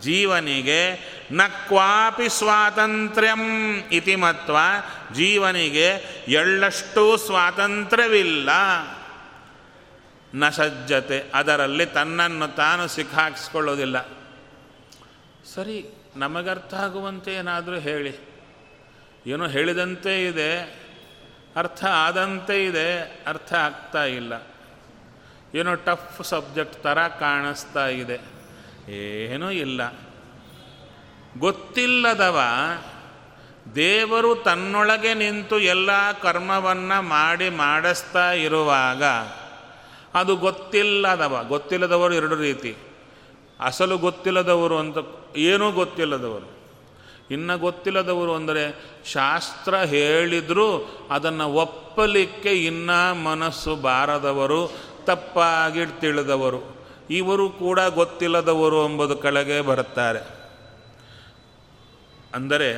ಜೀವನಿಗೆ ನ ಕ್ವಾಪಿ ಸ್ವಾತಂತ್ರ್ಯಂ ಇತಿ ಜೀವನಿಗೆ ಎಳ್ಳಷ್ಟು ಸ್ವಾತಂತ್ರ್ಯವಿಲ್ಲ. ನ ಸಜ್ಜತೆ, ಅದರಲ್ಲಿ ತನ್ನನ್ನು ತಾನು ಸಿಕ್ಕಾಕಿಸ್ಕೊಳ್ಳೋದಿಲ್ಲ. ಸರಿ, ನಮಗರ್ಥ ಆಗುವಂತೆ ಏನಾದರೂ ಹೇಳಿ. ಏನೋ ಹೇಳಿದಂತೆ ಇದೆ, ಅರ್ಥ ಆದಂತೆ ಇದೆ, ಅರ್ಥ ಆಗ್ತಾ ಇಲ್ಲ. ಏನೋ ಟಫ್ ಸಬ್ಜೆಕ್ಟ್ ಥರ ಕಾಣಿಸ್ತಾ ಇದೆ. ಏನೂ ಇಲ್ಲ. ಗೊತ್ತಿಲ್ಲದವ ದೇವರು ತನ್ನೊಳಗೆ ನಿಂತು ಎಲ್ಲ ಕರ್ಮವನ್ನು ಮಾಡಿ ಮಾಡಿಸ್ತಾ ಇರುವಾಗ ಅದು ಗೊತ್ತಿಲ್ಲದವ. ಗೊತ್ತಿಲ್ಲದವರು ಎರಡು ರೀತಿ. ಅಸಲು ಗೊತ್ತಿಲ್ಲದವರು ಅಂತ, ಏನೂ ಗೊತ್ತಿಲ್ಲದವರು. ಇನ್ನು ಗೊತ್ತಿಲ್ಲದವರು ಅಂದರೆ ಶಾಸ್ತ್ರ ಹೇಳಿದರೂ ಅದನ್ನು ಒಪ್ಪಲಿಕ್ಕೆ ಇನ್ನೂ ಮನಸ್ಸು ಬಾರದವರು ತಪ್ಪಾಗಿ ತಿಳಿದವರು. ಇವರು ಕೂಡ ಗೊತ್ತಿಲ್ಲದವರು ಎಂಬುದು ಕೆಳಗೆ ಬರುತ್ತಾರೆ. ಅಂದರೆ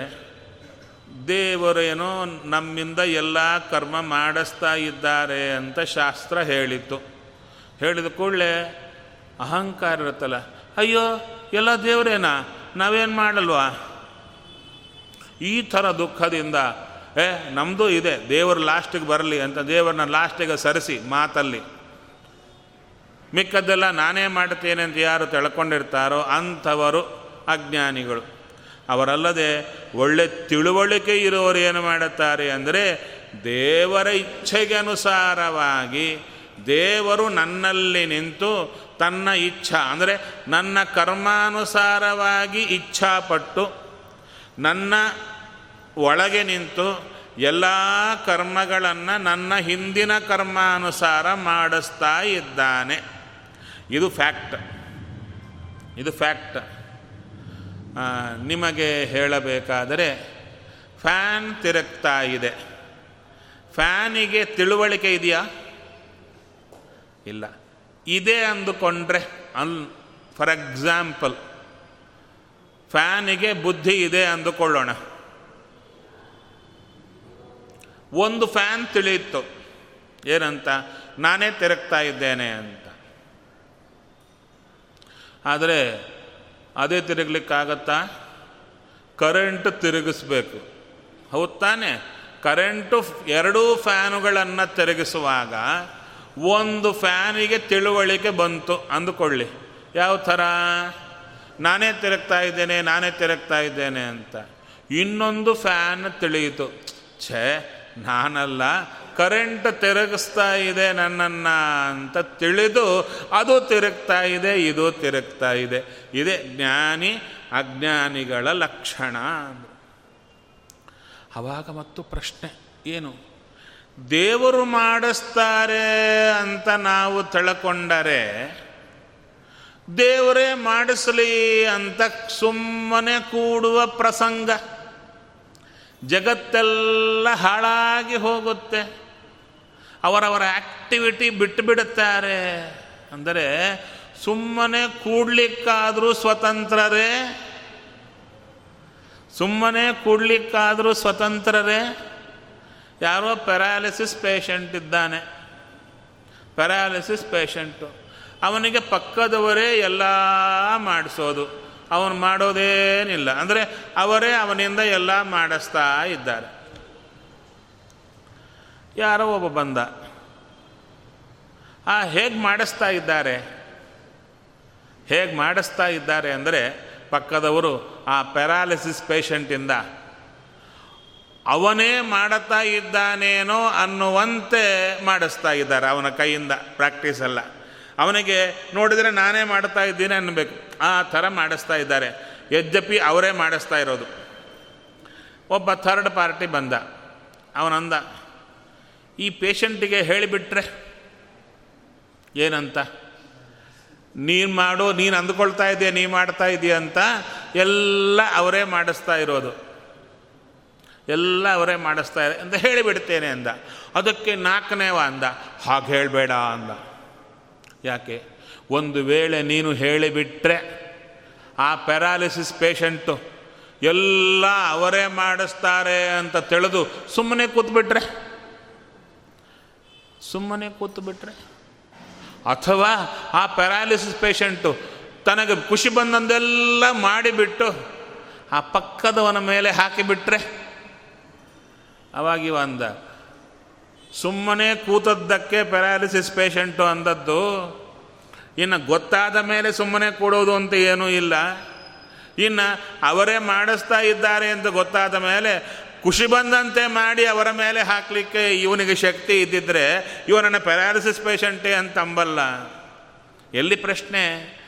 ದೇವರೇನೋ ನಮ್ಮಿಂದ ಎಲ್ಲ ಕರ್ಮ ಮಾಡಿಸ್ತಾ ಇದ್ದಾರೆ ಅಂತ ಶಾಸ್ತ್ರ ಹೇಳಿತ್ತು. ಹೇಳಿದ ಕೂಡಲೇ ಅಹಂಕಾರ ಇರುತ್ತಲ್ಲ, ಅಯ್ಯೋ, ಎಲ್ಲ ದೇವರೇನಾ? ನಾವೇನು ಮಾಡಲ್ವಾ? ಈ ಥರ ದುಃಖದಿಂದ, ಏ ನಮ್ಮದು ಇದೆ, ದೇವರು ಲಾಸ್ಟಿಗೆ ಬರಲಿ ಅಂತ ದೇವರನ್ನ ಲಾಸ್ಟಿಗೆ ಸರಿಸಿ ಮಾತಲ್ಲಿ. ಮಿಕ್ಕದ್ದೆಲ್ಲ ನಾನೇ ಮಾಡ್ತೇನೆ ಅಂತ ಯಾರು ತಿಳ್ಕೊಂಡಿರ್ತಾರೋ ಅಂಥವರು ಅಜ್ಞಾನಿಗಳು. ಅವರಲ್ಲದೆ ಒಳ್ಳೆ ತಿಳುವಳಿಕೆ ಇರುವವರು ಏನು ಮಾಡುತ್ತಾರೆ ಅಂದರೆ, ದೇವರ ಇಚ್ಛೆಗೆ ಅನುಸಾರವಾಗಿ ದೇವರು ನನ್ನಲ್ಲಿ ನಿಂತು ತನ್ನ ಇಚ್ಛಾ, ಅಂದರೆ ನನ್ನ ಕರ್ಮಾನುಸಾರವಾಗಿ ಇಚ್ಛಾಪಟ್ಟು ನನ್ನ ಒಳಗೆ ನಿಂತು ಎಲ್ಲ ಕರ್ಮಗಳನ್ನು ನನ್ನ ಹಿಂದಿನ ಕರ್ಮಾನುಸಾರ ಮಾಡಿಸ್ತಾ ಇದ್ದಾನೆ. ಇದು ಫ್ಯಾಕ್ಟ್. ಇದು ಫ್ಯಾಕ್ಟ್. ನಿಮಗೆ ಹೇಳಬೇಕಾದರೆ ಫ್ಯಾನ್ ತಿರುಗ್ತಾ ಇದೆ. ಫ್ಯಾನಿಗೆ ತಿಳುವಳಿಕೆ ಇದೆಯಾ? ಇಲ್ಲ. ಇದೆ ಅಂದುಕೊಂಡ್ರೆ, ಅನ್ ಫಾರ್ ಎಕ್ಸಾಂಪಲ್ ಫ್ಯಾನಿಗೆ ಬುದ್ಧಿ ಇದೆ ಅಂದುಕೊಳ್ಳೋಣ. ಒಂದು ಫ್ಯಾನ್ ತಿಳಿಯಿತು. ಏನಂತ? ನಾನೇ ತಿರುಗ್ತಾ ಇದ್ದೇನೆ ಅಂತ. ಆದರೆ ಅದೇ ತಿರುಗ್ಲಿಕ್ಕಾಗತ್ತಾ? ಕರೆಂಟ್ ತಿರುಗಿಸ್ಬೇಕು. ಹೌದು ತಾನೆ? ಕರೆಂಟು ಎರಡೂ ಫ್ಯಾನುಗಳನ್ನು ತಿರುಗಿಸುವಾಗ ಒಂದು ಫ್ಯಾನಿಗೆ ತಿಳುವಳಿಕೆ ಬಂತು. ಅಂದುಕೊಳ್ಳಿ. ಯಾವ ಥರ? ನಾನೇ ತಿರುಗ್ತಾ ಇದ್ದೇನೆ, ನಾನೇ ತಿರುಗ್ತಾ ಇದ್ದೇನೆ ಅಂತ. ಇನ್ನೊಂದು ಫ್ಯಾನ್ ತಿಳಿಯಿತು. ಛೇ, ನಾನಲ್ಲ ಕರೆಂಟ್ ತಿರುಗಿಸ್ತಾ ಇದೆ ನನ್ನನ್ನು ಅಂತ ತಿಳಿದು, ಅದು ತಿರುಗ್ತಾ ಇದೆ, ಇದು ತಿರುಗ್ತಾ ಇದೆ. ಇದೇ ಜ್ಞಾನಿ, ಅಜ್ಞಾನಿಗಳ ಲಕ್ಷಣ ಅವಾಗ ಮತ್ತು ಪ್ರಶ್ನೆ, ಏನು? ದೇವರು ಮಾಡಿಸ್ತಾರೆ ಅಂತ ನಾವು ತಿಳ್ಕೊಂಡರೆ ದೇವರೇ ಮಾಡಿಸಲಿ ಅಂತ ಸುಮ್ಮನೆ ಕೂಡುವ ಪ್ರಸಂಗ. ಜಗತ್ತೆಲ್ಲ ಹಾಳಾಗಿ ಹೋಗುತ್ತೆ. ಅವರವರ ಆಕ್ಟಿವಿಟಿ ಬಿಟ್ಟು ಬಿಡುತ್ತಾರೆ. ಅಂದರೆ ಸುಮ್ಮನೆ ಕೂಡ್ಲಿಕ್ಕಾದರೂ ಸ್ವತಂತ್ರರೇ. ಸುಮ್ಮನೆ ಕೂಡ್ಲಿಕ್ಕಾದರೂ ಸ್ವತಂತ್ರರೇ. ಯಾರೋ ಪ್ಯಾರಾಲಿಸಿಸ್ ಪೇಷಂಟ್ ಇದ್ದಾನೆ. Paralysis patient. ಅವನಿಗೆ ಪಕ್ಕದವರೇ ಎಲ್ಲ ಮಾಡಿಸೋದು. ಅವನು ಮಾಡೋದೇನಿಲ್ಲ. ಅಂದರೆ ಅವರೇ ಅವನಿಂದ ಎಲ್ಲ ಮಾಡಿಸ್ತಾ ಇದ್ದಾರೆ. ಯಾರೋ ಒಬ್ಬ ಬಂದ. ಆ ಹೇಗೆ ಮಾಡಿಸ್ತಾ ಇದ್ದಾರೆ? ಹೇಗೆ ಮಾಡಿಸ್ತಾ ಇದ್ದಾರೆ ಅಂದರೆ ಪಕ್ಕದವರು ಆ ಪ್ಯಾರಾಲಿಸಿಸ್ ಪೇಷಂಟಿಂದ, ಅವನೇ ಮಾಡುತ್ತಾ ಇದ್ದಾನೇನೋ ಅನ್ನುವಂತೆ ಮಾಡಿಸ್ತಾ ಇದ್ದಾರೆ ಅವನ ಕೈಯಿಂದ ಪ್ರಾಕ್ಟೀಸ್ ಎಲ್ಲ. ಅವನಿಗೆ ನೋಡಿದರೆ ನಾನೇ ಮಾಡ್ತಾ ಇದ್ದೀನಿ ಅನ್ನಬೇಕು. ಆ ಥರ ಮಾಡಿಸ್ತಾ ಇದ್ದಾರೆ. ಯದ್ಯಪಿ ಅವರೇ ಮಾಡಿಸ್ತಾ ಇರೋದು. ಒಬ್ಬ ಥರ್ಡ್ ಪಾರ್ಟಿ ಬಂದ. ಅವನಂದ, ಈ ಪೇಷಂಟಿಗೆ ಹೇಳಿಬಿಟ್ರೆ ಏನಂತ? ನೀನು ಮಾಡು, ನೀನು ಅಂದ್ಕೊಳ್ತಾ ಇದೆಯಾ, ನೀ ಮಾಡ್ತಾ ಇದೆಯಾ ಅಂತ ಎಲ್ಲ ಅವರೇ ಮಾಡಿಸ್ತಾ ಇರೋದು. ಎಲ್ಲ ಅವರೇ ಮಾಡಿಸ್ತಾ ಇದೆ ಅಂತ ಹೇಳಿಬಿಡ್ತೇನೆ ಅಂದ. ಅದಕ್ಕೆ ನಾಲ್ಕನೇವ ಅಂದ. ಹಾಗೆ ಹೇಳಬೇಡ ಅಂದ. ಯಾಕೆ? ಒಂದು ವೇಳೆ ನೀನು ಹೇಳಿಬಿಟ್ರೆ ಆ ಪ್ಯಾರಾಲಿಸಿಸ್ ಪೇಷಂಟು ಎಲ್ಲ ಅವರೇ ಮಾಡಿಸ್ತಾರೆ ಅಂತ ತಿಳಿದು ಸುಮ್ಮನೆ ಕೂತ್ಬಿಟ್ರೆ? ಸುಮ್ಮನೆ ಕೂತ್ಬಿಟ್ರೆ? ಅಥವಾ ಆ ಪ್ಯಾರಾಲಿಸಿಸ್ ಪೇಷಂಟು ತನಗೆ ಖುಷಿ ಬಂದಂದೆಲ್ಲ ಮಾಡಿಬಿಟ್ಟು ಆ ಪಕ್ಕದವನ ಮೇಲೆ ಹಾಕಿಬಿಟ್ರೆ? ಅವಾಗಿವ ಅಂದ ಸುಮ್ಮನೆ ಕೂತದ್ದಕ್ಕೆ ಪ್ಯಾರಾಲಿಸಿಸ್ ಪೇಷಂಟು ಅಂದದ್ದು, ಇನ್ನು ಗೊತ್ತಾದ ಮೇಲೆ ಸುಮ್ಮನೆ ಕೂಡೋದು ಅಂತ ಏನೂ ಇಲ್ಲ. ಇನ್ನು ಅವರೇ ಮಾಡಿಸ್ತಾ ಇದ್ದಾರೆ ಅಂತ ಗೊತ್ತಾದ ಮೇಲೆ ಖುಷಿ ಬಂದಂತೆ ಮಾಡಿ ಅವರ ಮೇಲೆ ಹಾಕಲಿಕ್ಕೆ ಇವನಿಗೆ ಶಕ್ತಿ ಇದ್ದಿದ್ದರೆ ಇವನನ್ನು ಪ್ಯಾರಾಲಿಸಿಸ್ ಪೇಷಂಟೇ ಅಂತ ಅಂಬಲ್ಲ. ಎಲ್ಲಿ ಪ್ರಶ್ನೆ?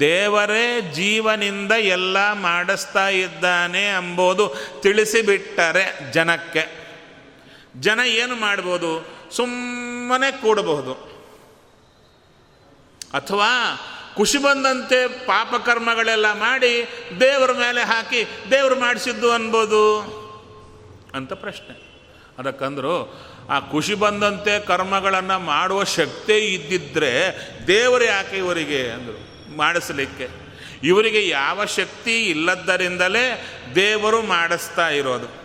ದೇವರೇ ಜೀವನಿಂದ ಎಲ್ಲ ಮಾಡಿಸ್ತಾ ಇದ್ದಾನೆ ಅಂಬೋದು ತಿಳಿಸಿಬಿಟ್ಟರೆ ಜನಕ್ಕೆ. ಜನ ಏನು ಮಾಡ್ಬೋದು? ಸುಮ್ಮನೆ ಕೂಡಬಹುದು. ಅಥವಾ ಖುಷಿ ಬಂದಂತೆ ಪಾಪಕರ್ಮಗಳೆಲ್ಲ ಮಾಡಿ ದೇವರ ಮೇಲೆ ಹಾಕಿ ದೇವರು ಮಾಡಿಸಿದ್ದು ಅನ್ಬೋದು? ಅಂತ ಪ್ರಶ್ನೆ. ಅದಕ್ಕಂದ್ರು ಆ ಖುಷಿ ಬಂದಂತೆ ಕರ್ಮಗಳನ್ನು ಮಾಡುವ ಶಕ್ತಿ ಇದ್ದಿದ್ದರೆ ದೇವರು ಯಾಕೆ ಇವರಿಗೆ ಅಂದರು, ಮಾಡಿಸಲಿಕ್ಕೆ? ಇವರಿಗೆ ಯಾವ ಶಕ್ತಿ ಇಲ್ಲದ್ದರಿಂದಲೇ ದೇವರು ಮಾಡಿಸ್ತಾ ಇರೋದು.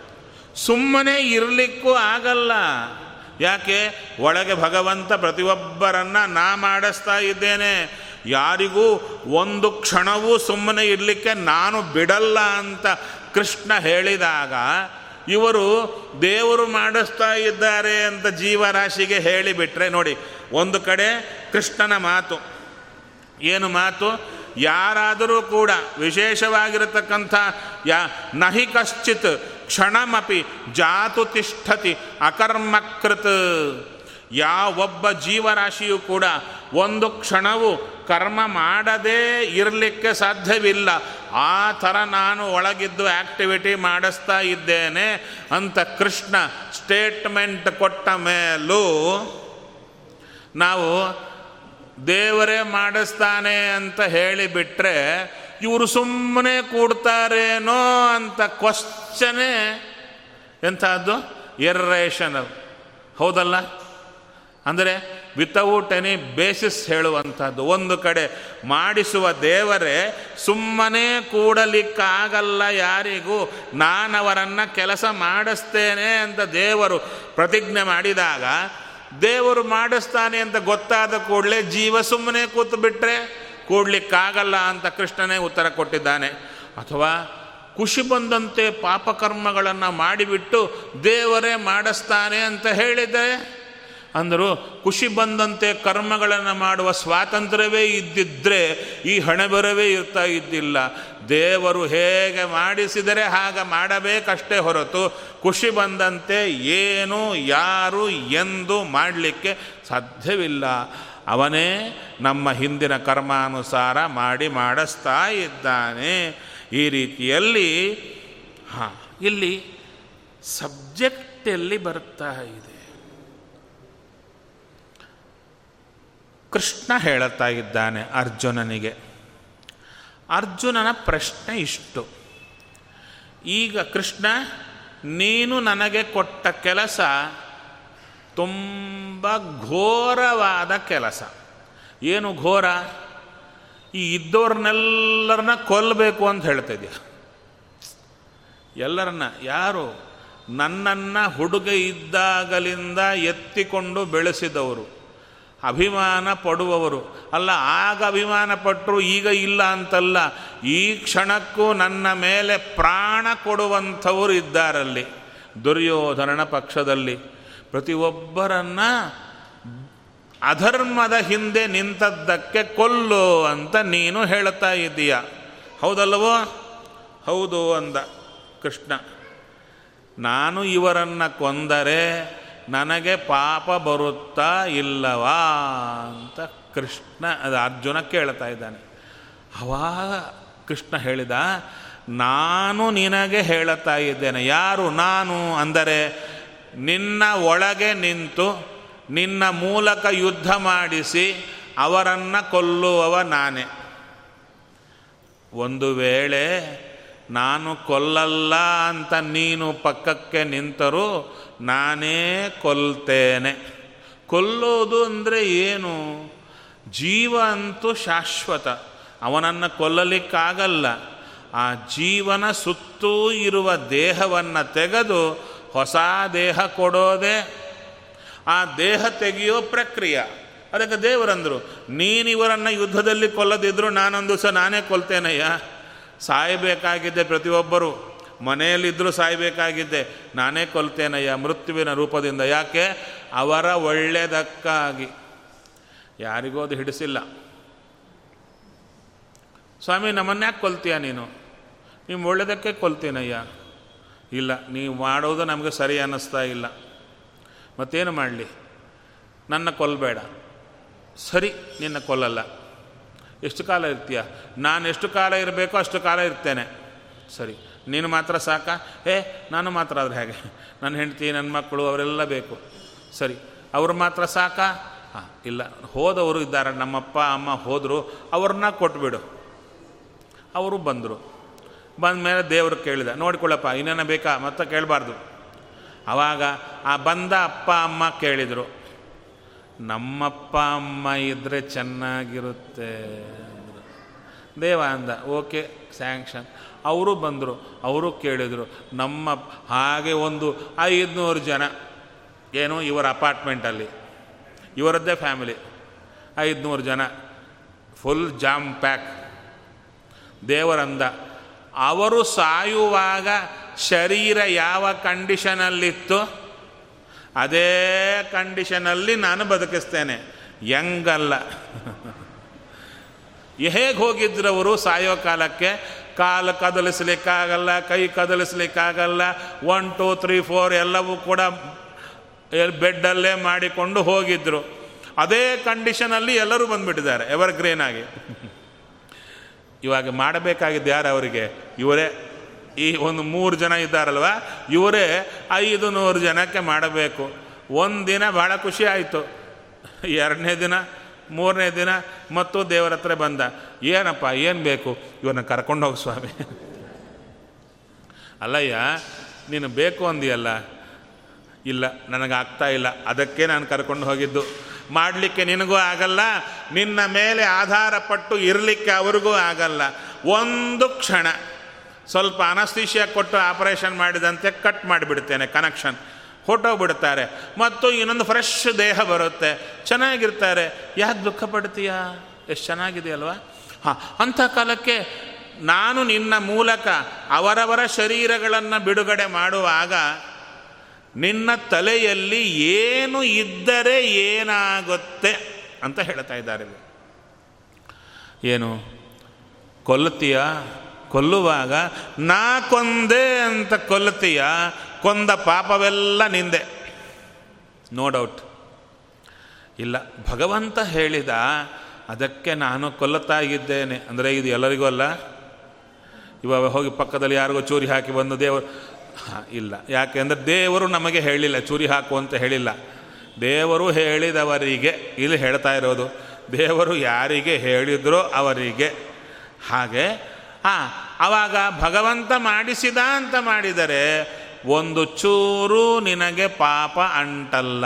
ಸುಮ್ಮನೆ ಇರಲಿಕ್ಕೂ ಆಗಲ್ಲ. ಯಾಕೆ? ಒಳಗೆ ಭಗವಂತ ಪ್ರತಿಯೊಬ್ಬರನ್ನು ನಾ ಮಾಡಿಸ್ತಾ ಇದ್ದೇನೆ. ಯಾರಿಗೂ ಒಂದು ಕ್ಷಣವೂ ಸುಮ್ಮನೆ ಇರಲಿಕ್ಕೆ ನಾನು ಬಿಡಲ್ಲ ಅಂತ ಕೃಷ್ಣ ಹೇಳಿದಾಗ, ಇವರು ದೇವರು ಮಾಡಿಸ್ತಾ ಇದ್ದಾರೆ ಅಂತ ಜೀವರಾಶಿಗೆ ಹೇಳಿಬಿಟ್ರೆ ನೋಡಿ, ಒಂದು ಕಡೆ ಕೃಷ್ಣನ ಮಾತು. ಏನು ಮಾತು? ಯಾರಾದರೂ ಕೂಡ ವಿಶೇಷವಾಗಿರತಕ್ಕಂಥ ಯಾ ನಹಿ ಕಶ್ಚಿತ್ ಕ್ಷಣಮಪಿ ಜಾತು ತಿಷ್ಠತಿ ಅಕರ್ಮಕೃತ್. ಯಾವೊಬ್ಬ ಜೀವರಾಶಿಯೂ ಕೂಡ ಒಂದು ಕ್ಷಣವು ಕರ್ಮ ಮಾಡದೇ ಇರಲಿಕ್ಕೆ ಸಾಧ್ಯವಿಲ್ಲ. ಆ ಥರ ನಾನು ಒಳಗಿದ್ದು ಆ್ಯಕ್ಟಿವಿಟಿ ಮಾಡಿಸ್ತಾ ಇದ್ದೇನೆ ಅಂತ ಕೃಷ್ಣ ಸ್ಟೇಟ್ಮೆಂಟ್ ಕೊಟ್ಟ ಮೇಲೂ ನಾವು ದೇವರೇ ಮಾಡಿಸ್ತಾನೆ ಅಂತ ಹೇಳಿಬಿಟ್ರೆ ಇವರು ಸುಮ್ಮನೆ ಕೂಡ್ತಾರೇನೋ ಅಂತ ಕ್ವಶ್ಚನೇ ಎಂಥದ್ದು? ಎರ್ರೇಷನಲ್ ಹೌದಲ್ಲ? ಅಂದರೆ ವಿತೌಟ್ ಎನಿ ಬೇಸಿಸ್ ಹೇಳುವಂಥದ್ದು. ಒಂದು ಕಡೆ ಮಾಡಿಸುವ ದೇವರೇ ಸುಮ್ಮನೆ ಕೂಡಲಿಕ್ಕಾಗಲ್ಲ ಯಾರಿಗೂ. ನಾನವರನ್ನು ಕೆಲಸ ಮಾಡಿಸ್ತೇನೆ ಅಂತ ದೇವರು ಪ್ರತಿಜ್ಞೆ ಮಾಡಿದಾಗ ದೇವರು ಮಾಡಿಸ್ತಾನೆ ಅಂತ ಗೊತ್ತಾದ ಕೂಡಲೇ ಜೀವ ಸುಮ್ಮನೆ ಕೂತು ಬಿಟ್ಟರೆ ಕೂಡ್ಲಿಕ್ಕಾಗಲ್ಲ ಅಂತ ಕೃಷ್ಣನೇ ಉತ್ತರ ಕೊಟ್ಟಿದ್ದಾನೆ. ಅಥವಾ ಖುಷಿ ಬಂದಂತೆ ಪಾಪಕರ್ಮಗಳನ್ನು ಮಾಡಿಬಿಟ್ಟು ದೇವರೇ ಮಾಡಿಸ್ತಾನೆ ಅಂತ ಹೇಳಿದರೆ ಅಂದರು, ಖುಷಿ ಬಂದಂತೆ ಕರ್ಮಗಳನ್ನು ಮಾಡುವ ಸ್ವಾತಂತ್ರ್ಯವೇ ಇದ್ದಿದ್ದರೆ ಈ ಹಣೆಬರವೇ ಇರ್ತಾ ಇದ್ದಿಲ್ಲ. ದೇವರು ಹೇಗೆ ಮಾಡಿಸಿದರೆ ಹಾಗೆ ಮಾಡಬೇಕಷ್ಟೇ ಹೊರತು ಖುಷಿ ಬಂದಂತೆ ಏನು, ಯಾರು, ಎಂದು ಮಾಡಲಿಕ್ಕೆ ಸಾಧ್ಯವಿಲ್ಲ. ಅವನೇ ನಮ್ಮ ಹಿಂದಿನ ಕರ್ಮಾನುಸಾರ ಮಾಡಿ ಮಾಡಿಸ್ತಾ ಇದ್ದಾನೆ. ಈ ರೀತಿಯಲ್ಲಿ, ಹಾಂ, ಇಲ್ಲಿ ಸಬ್ಜೆಕ್ಟ್ ಎಲ್ಲಿ ಬರ್ತಾ ಇದೆ. ಕೃಷ್ಣ ಹೇಳುತ್ತಾ ಇದ್ದಾನೆ ಅರ್ಜುನನಿಗೆ. ಅರ್ಜುನನ ಪ್ರಶ್ನೆ ಇಷ್ಟು. ಈಗ ಕೃಷ್ಣ, ನೀನು ನನಗೆ ಕೊಟ್ಟ ಕೆಲಸ ತುಂಬ ಘೋರವಾದ ಕೆಲಸ. ಏನು ಘೋರ? ಈ ಇದ್ದವ್ರನ್ನೆಲ್ಲರನ್ನ ಕೊಲ್ಲಬೇಕು ಅಂತ ಹೇಳ್ತಿದ್ಯ ಎಲ್ಲರನ್ನ, ಯಾರು? ನನ್ನನ್ನು ಹುಡುಗ ಇದ್ದಾಗಲಿಂದ ಎತ್ತಿಕೊಂಡು ಬೆಳೆಸಿದವರು. ಅಭಿಮಾನ ಪಡುವವರು. ಅಲ್ಲ, ಆಗ ಅಭಿಮಾನ ಪಟ್ಟರು ಈಗ ಇಲ್ಲ ಅಂತಲ್ಲ, ಈ ಕ್ಷಣಕ್ಕೂ ನನ್ನ ಮೇಲೆ ಪ್ರಾಣ ಕೊಡುವಂಥವರು ಇದ್ದಾರಲ್ಲಿ, ದುರ್ಯೋಧನನ ಪಕ್ಷದಲ್ಲಿ. ಪ್ರತಿಯೊಬ್ಬರನ್ನ ಅಧರ್ಮದ ಹಿಂದೆ ನಿಂತದ್ದಕ್ಕೆ ಕೊಲ್ಲು ಅಂತ ನೀನು ಹೇಳ್ತಾ ಇದ್ದೀಯ ಹೌದಲ್ವೋ ಹೌದು ಅಂದ ಕೃಷ್ಣ. ನಾನು ಇವರನ್ನು ಕೊಂದರೆ ನನಗೆ ಪಾಪ ಬರುತ್ತಾ ಇಲ್ಲವಾ ಅಂತ ಕೃಷ್ಣ, ಅದು ಅರ್ಜುನ ಕೇಳ್ತಾ ಇದ್ದಾನೆ. ಅವಾಗ ಕೃಷ್ಣ ಹೇಳಿದ, ನಾನು ನಿನಗೆ ಹೇಳುತ್ತಾ ಇದ್ದೇನೆ. ಯಾರು ನಾನು ಅಂದರೆ ನಿನ್ನ ಒಳಗೆ ನಿಂತು ನಿನ್ನ ಮೂಲಕ ಯುದ್ಧ ಮಾಡಿಸಿ ಅವರನ್ನು ಕೊಲ್ಲುವವ ನಾನೇ. ಒಂದು ವೇಳೆ ನಾನು ಕೊಲ್ಲಲ್ಲ ಅಂತ ನೀನು ಪಕ್ಕಕ್ಕೆ ನಿಂತರೂ ನಾನೇ ಕೊಲ್ತೇನೆ. ಕೊಲ್ಲೋದು ಅಂದರೆ ಏನು? ಜೀವ ಅಂತೂ ಶಾಶ್ವತ. ಅವನನ್ನು ಕೊಲ್ಲಲಿಕ್ಕಾಗಲ್ಲ. ಆ ಜೀವನ ಸುತ್ತೂ ಇರುವ ದೇಹವನ್ನು ತೆಗೆದು ಹೊಸ ದೇಹ ಕೊಡೋದೇ. ಆ ದೇಹ ತೆಗೆಯೋ ಪ್ರಕ್ರಿಯೆ. ಅದಕ್ಕೆ ದೇವರಂದರು, ನೀನು ಇವರನ್ನು ಯುದ್ಧದಲ್ಲಿ ಕೊಲ್ಲದಿದ್ದರೂ ನಾನೊಂದು ಸಹ ನಾನೇ ಕೊಲ್ತೇನಯ್ಯ? ಸಾಯಬೇಕಾಗಿದೆ ಪ್ರತಿಯೊಬ್ಬರು. ಮನೆಯಲ್ಲಿದ್ದರೂ ಸಾಯಬೇಕಾಗಿದ್ದೆ. ನಾನೇ ಕೊಲ್ತೇನಯ್ಯ ಮೃತ್ಯುವಿನ ರೂಪದಿಂದ. ಯಾಕೆ? ಅವರ ಒಳ್ಳೆಯದಕ್ಕಾಗಿ. ಯಾರಿಗೂ ಅದು ಹಿಡಿಸಿಲ್ಲ. ಸ್ವಾಮಿ ನಮ್ಮನ್ಯಾಕೆ ಕೊಲ್ತೀಯ ನೀನು? ನಿಮ್ಮ ಒಳ್ಳೆಯದಕ್ಕೆ ಕೊಲ್ತೀನಯ್ಯ. ಇಲ್ಲ, ನೀವು ಮಾಡೋದು ನಮಗೆ ಸರಿ ಅನ್ನಿಸ್ತಾ ಇಲ್ಲ. ಮತ್ತೇನು ಮಾಡಲಿ? ನನ್ನ ಕೊಲ್ಲಬೇಡ ಸರಿ, ನಿನ್ನ ಕೊಲ್ಲಲ್ಲ. ಎಷ್ಟು ಕಾಲ ಇರ್ತೀಯ? ನಾನು ಎಷ್ಟು ಕಾಲ ಇರಬೇಕೋ ಅಷ್ಟು ಕಾಲ ಇರ್ತೇನೆ. ಸರಿ. ನೀನು ಮಾತ್ರ ಸಾಕ? ಏ ನಾನು ಮಾತ್ರ ಆದರೆ ಹೇಗೆ? ನನ್ನ ಹೆಂಡತಿ, ನನ್ನ ಮಕ್ಕಳು, ಅವರೆಲ್ಲ ಬೇಕು. ಸರಿ, ಅವರು ಮಾತ್ರ ಸಾಕ? ಹಾಂ, ಇಲ್ಲ. ಹೋದವರು ಇದ್ದಾರೆ. ನಮ್ಮಪ್ಪ, ಅಮ್ಮ ಹೋದರು. ಅವ್ರನ್ನ ಕೊಟ್ಬಿಡು. ಅವರು ಬಂದರು. ಬಂದ ಮೇಲೆ ದೇವರು ಕೇಳಿದ, ನೋಡಿಕೊಳ್ಳಪ್ಪ, ಇನ್ನೇನ ಬೇಕಾ? ಮತ್ತೆ ಕೇಳಬಾರ್ದು. ಆವಾಗ ಆ ಬಂದ ಅಪ್ಪ, ಅಮ್ಮ ಕೇಳಿದರು, ನಮ್ಮಪ್ಪ, ಅಮ್ಮ ಇದ್ದರೆ ಚೆನ್ನಾಗಿರುತ್ತೆ. ದೇವ ಅಂದ, ಓಕೆ, ಸ್ಯಾಂಕ್ಷನ್. ಅವರು ಬಂದರು, ಅವರು ಕೇಳಿದರು, ನಮ್ಮ ಹಾಗೆ ಒಂದು ಐದುನೂರು ಜನ, ಏನು ಇವರ ಅಪಾರ್ಟ್ಮೆಂಟಲ್ಲಿ ಇವರದ್ದೇ ಫ್ಯಾಮಿಲಿ ಐದುನೂರು ಜನ ಫುಲ್ ಜಾಮ್ ಪ್ಯಾಕ್ ದೇವರಂದ. ಅವರು ಸಾಯುವಾಗ ಶರೀರ ಯಾವ ಕಂಡೀಷನಲ್ಲಿತ್ತು ಅದೇ ಕಂಡೀಷನಲ್ಲಿ ನಾನು ಬದುಕಿಸ್ತೇನೆ. ಹೆಂಗಲ್ಲ. (laughs) ಹೇಗೆ ಹೋಗಿದ್ರವರು ಸಾಯೋ ಕಾಲಕ್ಕೆ? ಕಾಲು ಕದಲಿಸ್ಲಿಕ್ಕಾಗಲ್ಲ, ಕೈ ಕದಲಿಸ್ಲಿಕ್ಕಾಗಲ್ಲ ಒನ್ ಟೂ ತ್ರೀ ಫೋರ್ ಎಲ್ಲವೂ ಕೂಡ ಬೆಡ್ಡಲ್ಲೇ ಮಾಡಿಕೊಂಡು ಹೋಗಿದ್ರು. ಅದೇ ಕಂಡೀಷನಲ್ಲಿ ಎಲ್ಲರೂ ಬಂದುಬಿಟ್ಟಿದ್ದಾರೆ ಎವರ್ ಗ್ರೀನ್ ಆಗಿ. ಇವಾಗ ಮಾಡಬೇಕಾಗಿದ್ದು ಯಾರು ಅವರಿಗೆ? ಇವರೇ. ಈ ಒಂದು ಮೂರು ಜನ ಇದ್ದಾರಲ್ವ? ಇವರೇ ಐದು ನೂರು ಜನಕ್ಕೆ ಮಾಡಬೇಕು. ಒಂದು ದಿನ ಭಾಳ ಖುಷಿ ಆಯಿತು. ಎರಡನೇ ದಿನ ಮೂರನೇ ದಿನ ಮತ್ತು ದೇವರ ಹತ್ರ ಬಂದ, ಏನಪ್ಪ, ಏನು ಬೇಕು? ಇವನ್ನ ಕರ್ಕೊಂಡು ಹೋಗಿ ಸ್ವಾಮಿ. ಅಲ್ಲಯ್ಯ, ನೀನು ಬೇಕು ಅಂದಿಯಲ್ಲ? ಇಲ್ಲ, ನನಗೆ ಆಗ್ತಾ ಇಲ್ಲ. ಅದಕ್ಕೆ ನಾನು ಕರ್ಕೊಂಡು ಹೋಗಿದ್ದು. ಮಾಡಲಿಕ್ಕೆ ನಿನಗೂ ಆಗಲ್ಲ. ನಿನ್ನ ಮೇಲೆ ಆಧಾರ ಪಟ್ಟು ಇರಲಿಕ್ಕೆ ಅವ್ರಿಗೂ ಆಗಲ್ಲ. ಒಂದು ಕ್ಷಣ ಸ್ವಲ್ಪ ಅನಸ್ತೀಶಿಯ ಕೊಟ್ಟು ಆಪರೇಷನ್ ಮಾಡಿದಂತೆ ಕಟ್ ಮಾಡಿಬಿಡ್ತೇನೆ ಕನೆಕ್ಷನ್. ಹೊಟ್ಟೋಗ್ಬಿಡ್ತಾರೆ ಮತ್ತು ಇನ್ನೊಂದು ಫ್ರೆಶ್ ದೇಹ ಬರುತ್ತೆ. ಚೆನ್ನಾಗಿರ್ತಾರೆ. ಯಾಕೆ ದುಃಖ ಪಡ್ತೀಯಾ? ಎಷ್ಟು ಚೆನ್ನಾಗಿದೆಯಲ್ವಾ ಹಾಂ, ಅಂಥ ಕಾಲಕ್ಕೆ ನಾನು ನಿನ್ನ ಮೂಲಕ ಅವರವರ ಶರೀರಗಳನ್ನು ಬಿಡುಗಡೆ ಮಾಡುವಾಗ ನಿನ್ನ ತಲೆಯಲ್ಲಿ ಏನು ಇದ್ದರೆ ಏನಾಗುತ್ತೆ ಅಂತ ಹೇಳ್ತಾ ಇದ್ದಾರೆ ಏನು? ಕೊಲ್ಲುತ್ತೀಯ? ಕೊಲ್ಲುವಾಗ ನಾ ಕೊಂದೆ ಅಂತ ಕೊಲ್ಲುತ್ತೀಯ? ಕೊಂದ ಪಾಪವೆಲ್ಲ ನಿಂದೆ. ನೋ ಡೌಟ್ ಇಲ್ಲ, ಭಗವಂತ ಹೇಳಿದ, ಅದಕ್ಕೆ ನಾನು ಕೊಲ್ಲುತ್ತಾ ಇದ್ದೇನೆ ಅಂದರೆ ಇದು ಎಲ್ಲರಿಗೂ ಅಲ್ಲ? ಇವಾಗ ಹೋಗಿ ಪಕ್ಕದಲ್ಲಿ ಯಾರಿಗೋ ಚೂರಿ ಹಾಕಿ ಬಂದು ದೇವರು ಇಲ್ಲ. ಇಲ್ಲ ಯಾಕೆಂದರೆ ದೇವರು ನಮಗೆ ಹೇಳಿಲ್ಲ, ಚೂರಿ ಹಾಕು ಅಂತ ಹೇಳಿಲ್ಲ. ದೇವರು ಹೇಳಿದವರಿಗೆ, ಇಲ್ಲಿ ಹೇಳ್ತಾ ಇರೋದು, ದೇವರು ಯಾರಿಗೆ ಹೇಳಿದ್ರೋ ಅವರಿಗೆ. ಹಾಗೆ, ಹಾಂ, ಆವಾಗ ಭಗವಂತ ಮಾಡಿಸಿದ ಅಂತ ಮಾಡಿದರೆ ಒಂದು ಚೂರು ನಿನಗೆ ಪಾಪ ಅಂಟಲ್ಲ.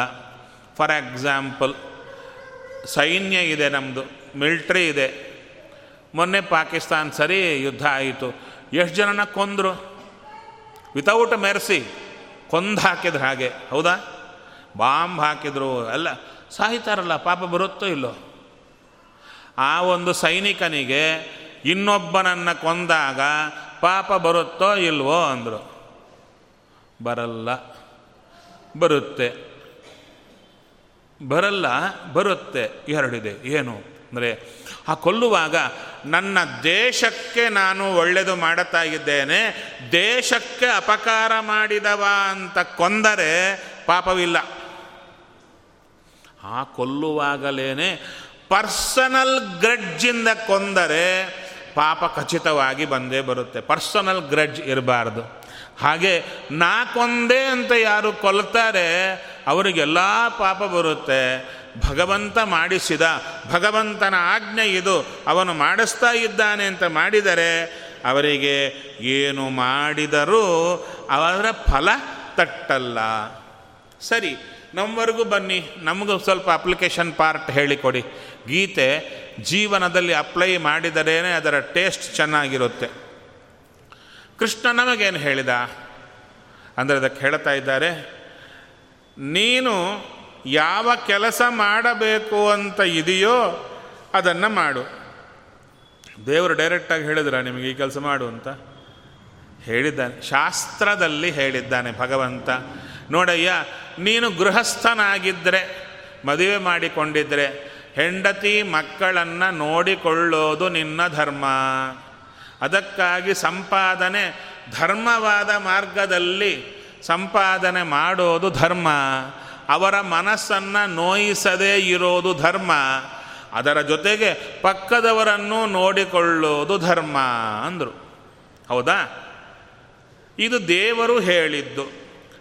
ಫಾರ್ ಎಕ್ಸಾಂಪಲ್ ಸೈನ್ಯ ಇದೆ ನಮ್ಮದು ಮಿಲ್ಟ್ರಿ ಇದೆ. ಮೊನ್ನೆ ಪಾಕಿಸ್ತಾನ್ ಸರಿ ಯುದ್ಧ ಆಯಿತು. ಎಷ್ಟು ಜನನ ಕೊಂದರು? ವಿತೌಟ್ ಮೆರೆಸಿ ಕೊಂದು ಹಾಕಿದ್ರು ಹಾಗೆ. ಹೌದಾ? ಬಾಂಬ್ ಹಾಕಿದ್ರು. ಅಲ್ಲ, ಸಾಯ್ತಾರಲ್ಲ, ಪಾಪ ಬರುತ್ತೋ ಇಲ್ಲೋ? ಆ ಒಂದು ಸೈನಿಕನಿಗೆ ಇನ್ನೊಬ್ಬನನ್ನು ಕೊಂದಾಗ ಪಾಪ ಬರುತ್ತೋ ಇಲ್ವೋ ಅಂದರು. ಬರಲ್ಲ. ಬರುತ್ತೆ. ಬರಲ್ಲ, ಬರುತ್ತೆ. ಎರಡಿದೆ. ಏನು? ಅಂದರೆ, ಆ ಕೊಲ್ಲುವಾಗ ನನ್ನ ದೇಶಕ್ಕೆ ನಾನು ಒಳ್ಳೆಯದು ಮಾಡುತ್ತಾ ಇದ್ದೇನೆ ದೇಶಕ್ಕೆ ಅಪಕಾರ ಮಾಡಿದವ ಅಂತ ಕೊಂದರೆ ಪಾಪವಿಲ್ಲ. ಆ ಕೊಲ್ಲುವಾಗಲೇನೆ ಪರ್ಸನಲ್ ಗ್ರಡ್ಜಿಂದ ಕೊಂದರೆ ಪಾಪ ಖಚಿತವಾಗಿ ಬಂದೇ ಬರುತ್ತೆ. ಪರ್ಸನಲ್ ಗ್ರಡ್ಜ್ ಇರಬಾರ್ದು. ಹಾಗೆ ನಾ ಕೊಂದೆ ಅಂತ ಯಾರು ಕೊಲ್ತಾರೆ, ಅವರಿಗೆಲ್ಲ ಪಾಪ ಬರುತ್ತೆ. ಭಗವಂತ ಮಾಡಿಸಿದ, ಭಗವಂತನ ಆಜ್ಞೆ ಇದು, ಅವನು ಮಾಡಿಸ್ತಾ ಇದ್ದಾನೆ ಅಂತ ಮಾಡಿದರೆ, ಅವರಿಗೆ ಏನು ಮಾಡಿದರೂ ಅವರ ಫಲ ತಟ್ಟಲ್ಲ. ಸರಿ ನಮ್ಮವರೆಗೂ ಬನ್ನಿ, ನಮಗೂ ಸ್ವಲ್ಪ ಅಪ್ಲಿಕೇಶನ್ ಪಾರ್ಟ್ ಹೇಳಿಕೊಡಿ. ಗೀತೆ ಜೀವನದಲ್ಲಿ ಅಪ್ಲೈ ಮಾಡಿದರೇನೆ ಅದರ ಟೇಸ್ಟ್ ಚೆನ್ನಾಗಿರುತ್ತೆ. ಕೃಷ್ಣ ನಮಗೇನು ಹೇಳಿದ? ಅಂದರೆ ಅದಕ್ಕೆ ಹೇಳ್ತಾ ಇದ್ದಾರೆ, ನೀನು ಯಾವ ಕೆಲಸ ಮಾಡಬೇಕು ಅಂತ ಇದೆಯೋ ಅದನ್ನು ಮಾಡು. ದೇವರು ಡೈರೆಕ್ಟಾಗಿ ಹೇಳಿದ್ರ ನಿಮಗೆ ಈ ಕೆಲಸ ಮಾಡು ಅಂತ? ಹೇಳಿದ್ದಾನೆ. ಶಾಸ್ತ್ರದಲ್ಲಿ ಹೇಳಿದ್ದಾನೆ ಭಗವಂತ. ನೋಡಯ್ಯ, ನೀನು ಗೃಹಸ್ಥನಾಗಿದ್ದರೆ ಮದುವೆ ಮಾಡಿಕೊಂಡಿದ್ದರೆ ಹೆಂಡತಿ ಮಕ್ಕಳನ್ನು ನೋಡಿಕೊಳ್ಳೋದು ನಿನ್ನ ಧರ್ಮ. ಅದಕ್ಕಾಗಿ ಸಂಪಾದನೆ ಧರ್ಮವಾದ ಮಾರ್ಗದಲ್ಲಿ ಸಂಪಾದನೆ ಮಾಡೋದು ಧರ್ಮ. ಅವರ ಮನಸ್ಸನ್ನು ನೋಯಿಸದೇ ಇರೋದು ಧರ್ಮ. ಅದರ ಜೊತೆಗೆ ಪಕ್ಕದವರನ್ನು ನೋಡಿಕೊಳ್ಳೋದು ಧರ್ಮ ಅಂದರು. ಹೌದಾ? ಇದು ದೇವರು ಹೇಳಿದ್ದು.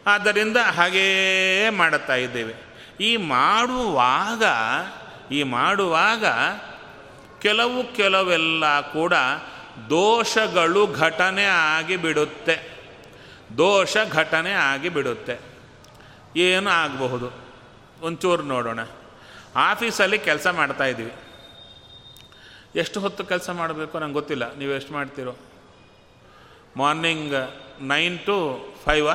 ಆದ್ದರಿಂದ ಹಾಗೇ ಮಾಡುತ್ತಾ ಇದ್ದೇವೆ. ಈ ಮಾಡುವಾಗ ಈ ಮಾಡುವಾಗ ಕೆಲವು ಕೆಲವೆಲ್ಲ ಕೂಡ ದೋಷಗಳು ಘಟನೆ ಆಗಿಬಿಡುತ್ತೆ. ದೋಷ ಘಟನೆ ಆಗಿಬಿಡುತ್ತೆ. ಏನು ಆಗಬಹುದು? ಒಂಚೂರು ನೋಡೋಣ. ಆಫೀಸಲ್ಲಿ ಕೆಲಸ ಮಾಡ್ತಾ ಇದ್ದೀವಿ. ಎಷ್ಟು ಹೊತ್ತು ಕೆಲಸ ಮಾಡಬೇಕು ನಂಗೆ ಗೊತ್ತಿಲ್ಲ. ನೀವು ಎಷ್ಟು ಮಾಡ್ತೀರೋ? Morning nine to five?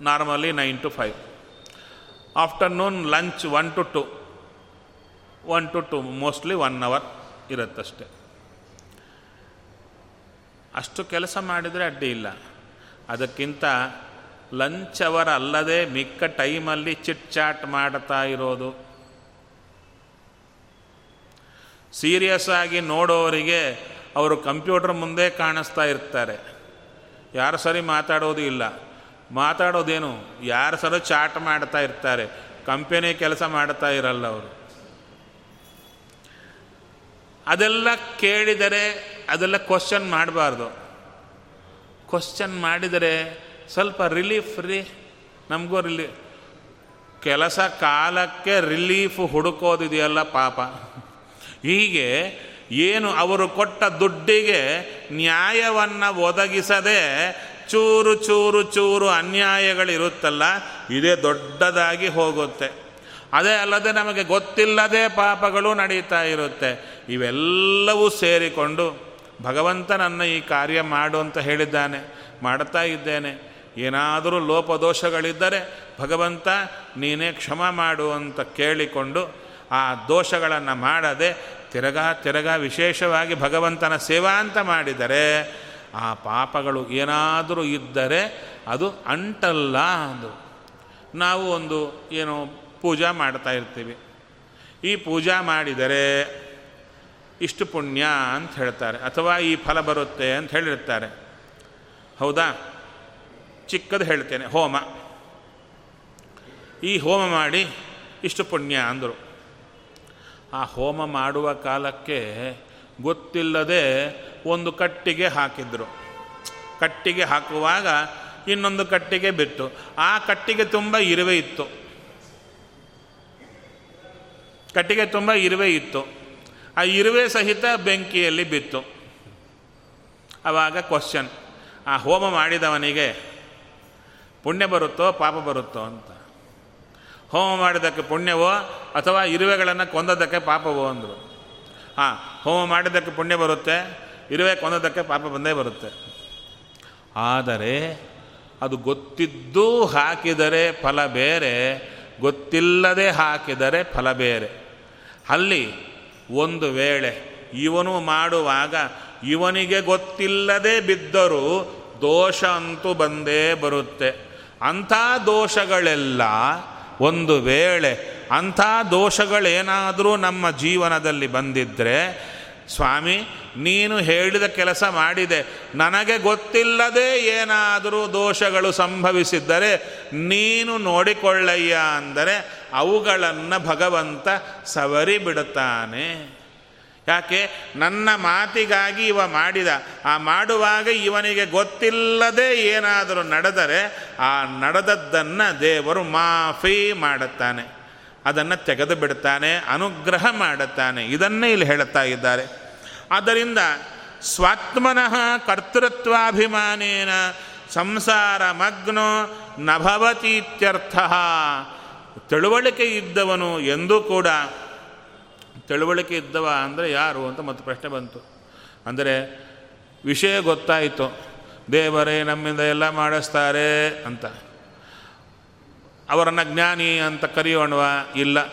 Normally nine to five. Afternoon lunch one to two. One to two, mostly one hour ಇರುತ್ತಷ್ಟೆ. ಅಷ್ಟು ಕೆಲಸ ಮಾಡಿದರೆ ಅಡ್ಡಿ ಇಲ್ಲ. ಅದಕ್ಕಿಂತ ಲಂಚ್ ಅವರ್ ಅಲ್ಲದೆ ಮಿಕ್ಕ ಟೈಮಲ್ಲಿ ಚಿಟ್ ಚಾಟ್ ಮಾಡ್ತಾ ಇರೋದು. ಸೀರಿಯಸ್ ಆಗಿ ನೋಡೋರಿಗೆ ಅವರು ಕಂಪ್ಯೂಟರ್ ಮುಂದೆ ಕಾಣಿಸ್ತಾ ಇರ್ತಾರೆ. ಯಾರು ಸರಿ ಮಾತಾಡೋದು ಇಲ್ಲ. ಮಾತಾಡೋದೇನು? ಯಾರು ಸರಿ ಚಾಟ್ ಮಾಡ್ತಾ ಇರ್ತಾರೆ. ಕಂಪೆನಿ ಕೆಲಸ ಮಾಡ್ತಾ ಇರಲ್ಲ ಅವರು. ಅದೆಲ್ಲ ಕೇಳಿದರೆ ಅದೆಲ್ಲ ಕ್ವಶನ್ ಮಾಡಬಾರ್ದು. ಕ್ವಶನ್ ಮಾಡಿದರೆ ಸ್ವಲ್ಪ ರಿಲೀಫ್ ರೀ. ನಮಗೂ ರಿಲೀಫ್ ಕೆಲಸ ಕಾಲಕ್ಕೆ ರಿಲೀಫ್ ಹುಡುಕೋದಿದೆಯಲ್ಲ ಪಾಪ. ಹೀಗೆ ಏನು ಅವರು ಕೊಟ್ಟ ದುಡ್ಡಿಗೆ ನ್ಯಾಯವನ್ನು ಒದಗಿಸದೆ ಚೂರು ಚೂರು ಚೂರು ಅನ್ಯಾಯಗಳಿರುತ್ತಲ್ಲ, ಇದೇ ದೊಡ್ಡದಾಗಿ ಹೋಗುತ್ತೆ. ಅದೇ ಅಲ್ಲದೆ ನಮಗೆ ಗೊತ್ತಿಲ್ಲದೆ ಪಾಪಗಳು ನಡೀತಾ ಇರುತ್ತೆ. ಇವೆಲ್ಲವೂ ಸೇರಿಕೊಂಡು ಭಗವಂತ ನನ್ನ ಈ ಕಾರ್ಯ ಮಾಡು ಅಂತ ಹೇಳಿದ್ದಾನೆ, ಮಾಡ್ತಾ ಇದ್ದೇನೆ. ಏನಾದರೂ ಲೋಪದೋಷಗಳಿದ್ದರೆ ಭಗವಂತ ನೀನೇ ಕ್ಷಮ ಮಾಡು ಅಂತ ಕೇಳಿಕೊಂಡು ಆ ದೋಷಗಳನ್ನು ಮಾಡದೆ ತಿರಗ ತಿರಗ ವಿಶೇಷವಾಗಿ ಭಗವಂತನ ಸೇವಾ ಅಂತ ಮಾಡಿದರೆ ಆ ಪಾಪಗಳು ಏನಾದರೂ ಇದ್ದರೆ ಅದು ಅಂಟಲ್ಲ ಅಂದು. ನಾವು ಒಂದು ಏನು ಪೂಜಾ ಮಾಡ್ತಾ ಇರ್ತೀವಿ. ಈ ಪೂಜಾ ಮಾಡಿದರೆ ಇಷ್ಟು ಪುಣ್ಯ ಅಂತ ಹೇಳ್ತಾರೆ. ಅಥವಾ ಈ ಫಲ ಬರುತ್ತೆ ಅಂತ ಹೇಳಿರ್ತಾರೆ. ಹೌದಾ? ಚಿಕ್ಕದು ಹೇಳ್ತೇನೆ. ಹೋಮ. ಈ ಹೋಮ ಮಾಡಿ ಇಷ್ಟು ಪುಣ್ಯ ಅಂದರು. ಆ ಹೋಮ ಮಾಡುವ ಕಾಲಕ್ಕೆ ಗೊತ್ತಿಲ್ಲದೆ ಒಂದು ಕಟ್ಟಿಗೆ ಹಾಕಿದ್ರು. ಕಟ್ಟಿಗೆ ಹಾಕುವಾಗ ಇನ್ನೊಂದು ಕಟ್ಟಿಗೆ ಬಿತ್ತು. ಆ ಕಟ್ಟಿಗೆ ತುಂಬ ಇರುವೆ ಇತ್ತು. ಕಟ್ಟಿಗೆ ತುಂಬ ಇರುವೆ ಇತ್ತು. ಆ ಇರುವೆ ಸಹಿತ ಬೆಂಕಿಯಲ್ಲಿ ಬಿತ್ತು. ಆವಾಗ ಕ್ವಶನ್ ಆ ಹೋಮ ಮಾಡಿದವನಿಗೆ, ಪುಣ್ಯ ಬರುತ್ತೋ ಪಾಪ ಬರುತ್ತೋ ಅಂತ. ಹೋಮ ಮಾಡಿದ್ದಕ್ಕೆ ಪುಣ್ಯವೋ ಅಥವಾ ಇರುವೆಗಳನ್ನು ಕೊಂದದಕ್ಕೆ ಪಾಪವೋ ಅಂದರು. ಹಾಂ, ಹೋಮ ಮಾಡಿದ್ದಕ್ಕೆ ಪುಣ್ಯ ಬರುತ್ತೆ, ಇರುವೆ ಕೊಂದದಕ್ಕೆ ಪಾಪ ಬಂದೇ ಬರುತ್ತೆ. ಆದರೆ, ಅದು ಗೊತ್ತಿದ್ದೂ ಹಾಕಿದರೆ ಫಲ ಬೇರೆ, ಗೊತ್ತಿಲ್ಲದೆ ಹಾಕಿದರೆ ಫಲ ಬೇರೆ. ಅಲ್ಲಿ ಒಂದು ವೇಳೆ ಇವನು ಮಾಡುವಾಗ ಇವನಿಗೆ ಗೊತ್ತಿಲ್ಲದೆ ಬಿದ್ದರೂ ದೋಷ ಅಂತೂ ಬಂದೇ ಬರುತ್ತೆ. ಅಂಥ ದೋಷಗಳೆಲ್ಲ ಒಂದು ವೇಳೆ ಅಂಥ ದೋಷಗಳೇನಾದರೂ ನಮ್ಮ ಜೀವನದಲ್ಲಿ ಬಂದಿದ್ದರೆ ಸ್ವಾಮಿ ನೀನು ಹೇಳಿದ ಕೆಲಸ ಮಾಡಿದೆ. ನನಗೆ ಗೊತ್ತಿಲ್ಲದೆ ಏನಾದರೂ ದೋಷಗಳು ಸಂಭವಿಸಿದ್ದರೆ ನೀನು ನೋಡಿಕೊಳ್ಳಯ್ಯ ಅಂದರೆ ಅವುಗಳನ್ನು ಭಗವಂತ ಸವರಿ ಬಿಡುತ್ತಾನೆ. ಯಾಕೆ? ನನ್ನ ಮಾತಿಗಾಗಿ ಇವ ಮಾಡಿದ. ಆ ಮಾಡುವಾಗ ಇವನಿಗೆ ಗೊತ್ತಿಲ್ಲದೆ ಏನಾದರೂ ನಡೆದರೆ ಆ ನಡೆದದ್ದನ್ನು ದೇವರು ಮಾಫಿ ಮಾಡುತ್ತಾನೆ. ಅದನ್ನು ತೆಗೆದು ಬಿಡುತ್ತಾನೆ, ಅನುಗ್ರಹ ಮಾಡುತ್ತಾನೆ. ಇದನ್ನೇ ಇಲ್ಲಿ ಹೇಳುತ್ತಾ ಇದ್ದಾರೆ. ಆದ್ದರಿಂದ ಸ್ವಾತ್ಮನಃ ಕರ್ತೃತ್ವಾಭಿಮಾನೇನ ಸಂಸಾರ ಮಗ್ನೋ ನಭವತೀತ್ಯರ್ಥ ತಿಳುವಳಿಕೆ ಇದ್ದವನು ಎಂದೂ ಕೂಡ, ತಿಳುವಳಿಕೆ ಇದ್ದವ ಅಂದರೆ ಯಾರು ಅಂತ ಮತ್ತೆ ಪ್ರಶ್ನೆ ಬಂತು. ಅಂದರೆ ವಿಷಯ ಗೊತ್ತಾಯಿತು. ದೇವರೇ ನಮ್ಮಿಂದ ಎಲ್ಲ ಮಾಡಿಸ್ತಾರೆ ಅಂತ. ಅವರನ್ನು ಜ್ಞಾನಿ ಅಂತ ಕರೆಯೋಣವ ಇಲ್ಲ.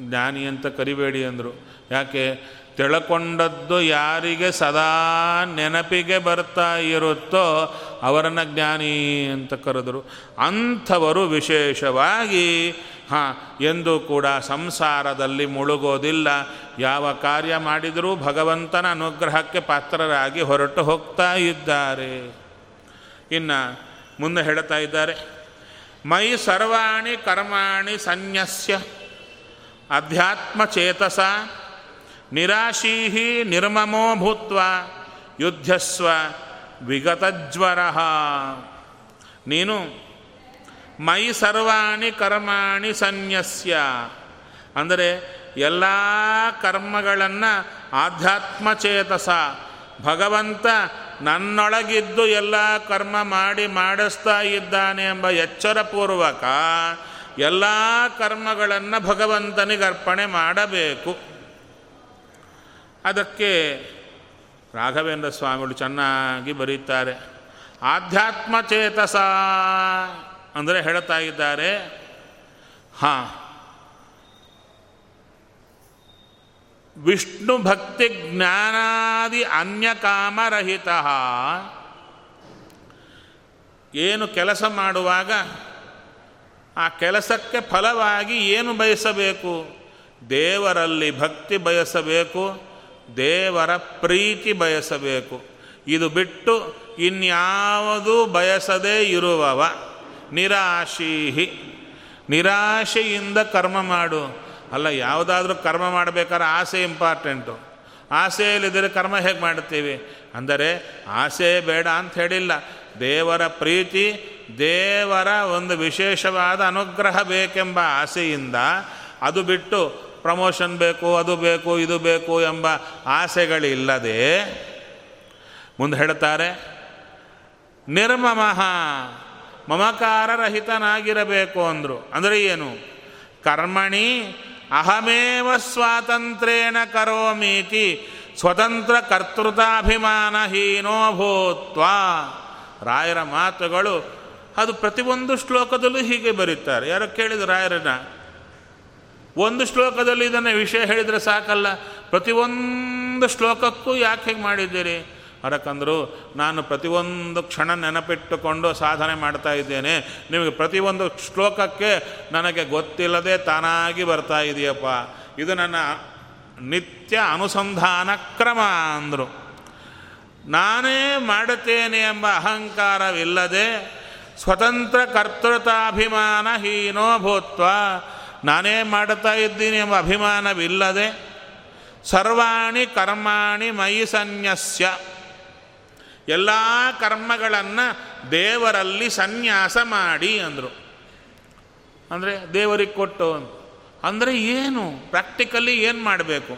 ಜ್ಞಾನಿ ಅಂತ ಕರಿಬೇಡಿ ಅಂದರು. ಯಾಕೆ? ತಿಳ್ಕೊಂಡದ್ದು ಯಾರಿಗೆ ಸದಾ ನೆನಪಿಗೆ ಬರ್ತಾ ಇರುತ್ತೋ ಅವರನ್ನು ಜ್ಞಾನಿ ಅಂತ ಕರೆದರು. ಅಂಥವರು ವಿಶೇಷವಾಗಿ, ಹಾಂ, ಎಂದು ಕೂಡ ಸಂಸಾರದಲ್ಲಿ ಮುಳುಗೋದಿಲ್ಲ. ಯಾವ ಕಾರ್ಯ ಮಾಡಿದರೂ ಭಗವಂತನ ಅನುಗ್ರಹಕ್ಕೆ ಪಾತ್ರರಾಗಿ ಹೊರಟು ಹೋಗ್ತಾ ಇದ್ದಾರೆ. ಇನ್ನು ಮುಂದೆ ಹೇಳ್ತಾ ಇದ್ದಾರೆ, ಮೈ ಸರ್ವಾಣಿ ಕರ್ಮಾಣಿ ಸನ್ಯಸ್ಯ ಅಧ್ಯಾತ್ಮಚೇತಸ ನಿರಾಶೀ ನಿರ್ಮಮೋ ಭೂತ್ವ ಯುದ್ಧಸ್ವ ವಿಗತಜ್ವರ. ನೀನು ಮೈ ಸರ್ವಾಣಿ ಕರ್ಮಾಣಿ ಸನ್ಯಸ್ಯ. ಅಂದರೆ ಎಲ್ಲ ಕರ್ಮಗಳನ್ನು ಆಧ್ಯಾತ್ಮಚೇತಸ ಭಗವಂತ ನನ್ನೊಳಗಿದ್ದು ಎಲ್ಲ ಕರ್ಮ ಮಾಡಿ ಮಾಡಿಸ್ತಾ ಇದ್ದಾನೆ ಎಂಬ ಎಚ್ಚರಪೂರ್ವಕ ಎಲ್ಲ ಕರ್ಮಗಳನ್ನು ಭಗವಂತನಿಗೆ ಅರ್ಪಣೆ ಮಾಡಬೇಕು. ಅದಕ್ಕೆ ರಾಘವೇಂದ್ರ ಸ್ವಾಮಿಗಳು ಚೆನ್ನಾಗಿ ಬರೀತಾರೆ ಆಧ್ಯಾತ್ಮ ಚೇತಸ ಅಂದರೆ ಹೇಳ್ತಾ ಇದ್ದಾರೆ. ಹಾಂ. ವಿಷ್ಣು ಭಕ್ತಿ ಜ್ಞಾನಾದಿ ಅನ್ಯಕಾಮರಹಿತ ಏನು ಕೆಲಸ ಮಾಡುವಾಗ ಆ ಕೆಲಸಕ್ಕೆ ಫಲವಾಗಿ ಏನು ಬಯಸಬೇಕು? ದೇವರಲ್ಲಿ ಭಕ್ತಿ ಬಯಸಬೇಕು. ದೇವರ ಪ್ರೀತಿ ಬಯಸಬೇಕು. ಇದು ಬಿಟ್ಟು ಇನ್ಯಾವುದೂ ಬಯಸದೇ ಇರುವವ? ನಿರಾಶೀಹಿ. ನಿರಾಶೆಯಿಂದ ಕರ್ಮ ಮಾಡು. ಅಲ್ಲ, ಯಾವುದಾದ್ರೂ ಕರ್ಮ ಮಾಡಬೇಕಾದ್ರೆ ಆಸೆ ಇಂಪಾರ್ಟೆಂಟು ಆಸೆಯಲ್ಲಿದ್ದರೆ ಕರ್ಮ ಹೇಗೆ ಮಾಡ್ತೀವಿ ಅಂದರೆ, ಆಸೆ ಬೇಡ ಅಂತ ಹೇಳಿಲ್ಲ. ದೇವರ ಪ್ರೀತಿ, ದೇವರ ಒಂದು ವಿಶೇಷವಾದ ಅನುಗ್ರಹ ಬೇಕೆಂಬ ಆಸೆಯಿಂದ ಅದು ಬಿಟ್ಟು ಪ್ರಮೋಷನ್ ಬೇಕು, ಅದು ಬೇಕು, ಇದು ಬೇಕು ಎಂಬ ಆಸೆಗಳಿಲ್ಲದೆ ಮುಂದೆ ಹೇಳ್ತಾರೆ, ನಿರ್ಮಮಃ, ಮಮಕಾರರಹಿತನಾಗಿರಬೇಕು ಅಂದರು. ಅಂದರೆ ಏನು? ಕರ್ಮಣಿ ಅಹಮೇವ ಸ್ವಾತಂತ್ರ್ಯೇಣ ಕರೋಮೀತಿ ಸ್ವತಂತ್ರ ಕರ್ತೃತಾಭಿಮಾನಹೀನೋ ಭೂತ್ವ. ರಾಯರ ಮಾತುಗಳು ಅದು ಪ್ರತಿಯೊಂದು ಶ್ಲೋಕದಲ್ಲೂ ಹೀಗೆ ಬರೀತಾರೆ. ಯಾರೋ ಕೇಳಿದ ರಾಯರನ್ನ? ಒಂದು ಶ್ಲೋಕದಲ್ಲಿ ಇದನ್ನು ವಿಷಯ ಹೇಳಿದರೆ ಸಾಕಲ್ಲ. ಪ್ರತಿಯೊಂದು ಶ್ಲೋಕಕ್ಕೂ ಯಾಕೆ ಹೇಗೆ ಮಾಡಿದ್ದೀರಿ? ಅದಕ್ಕಂದ್ರು ನಾನು ಪ್ರತಿಯೊಂದು ಕ್ಷಣ ನೆನಪಿಟ್ಟುಕೊಂಡು ಸಾಧನೆ ಮಾಡ್ತಾ ಇದ್ದೇನೆ. ನಿಮಗೆ ಪ್ರತಿಯೊಂದು ಶ್ಲೋಕಕ್ಕೆ ನನಗೆ ಗೊತ್ತಿಲ್ಲದೆ ತಾನಾಗಿ ಬರ್ತಾ ಇದೆಯಪ್ಪ. ಇದು ನನ್ನ ನಿತ್ಯ ಅನುಸಂಧಾನ ಕ್ರಮ ಅಂದರು. ನಾನೇ ಮಾಡುತ್ತೇನೆ ಎಂಬ ಅಹಂಕಾರವಿಲ್ಲದೆ ಸ್ವತಂತ್ರ ಕರ್ತೃತಾಭಿಮಾನ ಹೀನೋ ಭೂತ್ವ ನಾನೇ ಮಾಡುತ್ತಾ ಇದ್ದೀನಿ ಎಂಬ ಅಭಿಮಾನವಿಲ್ಲದೆ, ಸರ್ವಾಣಿ ಕರ್ಮಾಣಿ ಮೈ ಸನ್ಯಸ್ಯ. ಎಲ್ಲ ಕರ್ಮಗಳನ್ನು ದೇವರಲ್ಲಿ ಸನ್ಯಾಸ ಮಾಡಿ ಅಂದರು. ಅಂದರೆ ದೇವರಿಗೆ ಕೊಟ್ಟು ಅಂದರೆ ಏನು? ಪ್ರಾಕ್ಟಿಕಲಿ ಏನು ಮಾಡಬೇಕು?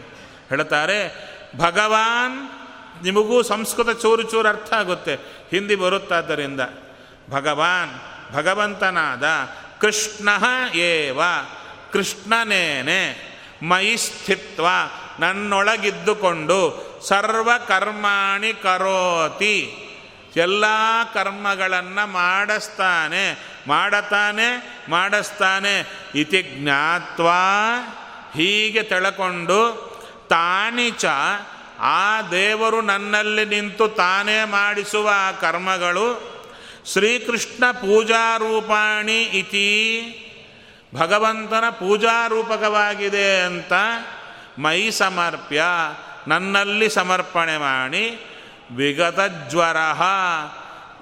ಹೇಳ್ತಾರೆ, ಭಗವಾನ್, ನಿಮಗೂ ಸಂಸ್ಕೃತ ಚೂರು ಚೂರು ಅರ್ಥ ಆಗುತ್ತೆ. ಹಿಂದಿ ಬರುತ್ತಾದ್ದರಿಂದ. ಭಗವಾನ್ ಭಗವಂತನಾದ ಕೃಷ್ಣ ಏವ. ಕೃಷ್ಣನೇನೆ, ಮಯಿ ಸ್ಥಿತ್ವ ನನ್ನೊಳಗಿದ್ದುಕೊಂಡು ಸರ್ವ ಕರ್ಮಾಣಿ ಕರೋತಿ. ಎಲ್ಲ ಕರ್ಮಗಳನ್ನು ಮಾಡಿಸ್ತಾನೆ, ಮಾಡತಾನೆ, ಮಾಡಿಸ್ತಾನೆ. ಇತಿ ಜ್ಞಾತ್ವ ಹೀಗೆ ತಿಳ್ಕೊಂಡು ತಾನಿಚ ಆ ದೇವರು ನನ್ನಲ್ಲಿ ನಿಂತು ತಾನೇ ಮಾಡಿಸುವ ಕರ್ಮಗಳು ಶ್ರೀಕೃಷ್ಣ ಪೂಜಾರೂಪಾಣಿ ಇತಿ ಭಗವಂತನ ಪೂಜಾರೂಪಕವಾಗಿದೆ ಅಂತ ಮೈ ಸಮರ್ಪ್ಯ, ನನ್ನಲ್ಲಿ ಸಮರ್ಪಣೆ ಮಾಡಿ, ವಿಗತ ಜ್ವರ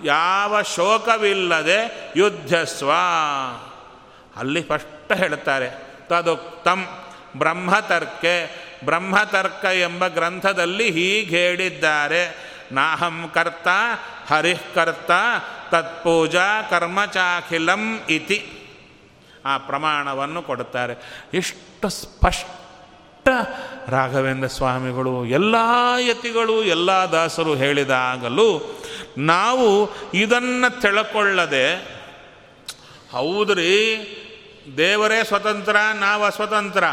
ಯಾವ ಶೋಕವಿಲ್ಲದೆ ಯುದ್ಧಸ್ವ. ಅಲ್ಲಿ ಫಸ್ಟ್ ಹೇಳ್ತಾರೆ, ತದುಕ್ತಂ ಬ್ರಹ್ಮತರ್ಕೆ, ಬ್ರಹ್ಮತರ್ಕ ಎಂಬ ಗ್ರಂಥದಲ್ಲಿ ಹೀಗೆ ಹೇಳಿದ್ದಾರೆ, ನಾಹಂ ಕರ್ತ ಹರಿಃ ಕರ್ತ ತತ್ಪೂಜಾ ಕರ್ಮಚಾಖಿಲಂ ಇತಿ. ಆ ಪ್ರಮಾಣವನ್ನು ಕೊಡುತ್ತಾರೆ. ಎಷ್ಟು ಸ್ಪಷ್ಟ ರಾಘವೇಂದ್ರ ಸ್ವಾಮಿಗಳು, ಎಲ್ಲ ಯತಿಗಳು, ಎಲ್ಲ ದಾಸರು ಹೇಳಿದಾಗಲೂ ನಾವು ಇದನ್ನು ತಿಳ್ಕೊಳ್ಳದೆ, ಹೌದ್ರಿ, ದೇವರೇ ಸ್ವತಂತ್ರ, ನಾವು ಅಸ್ವತಂತ್ರ.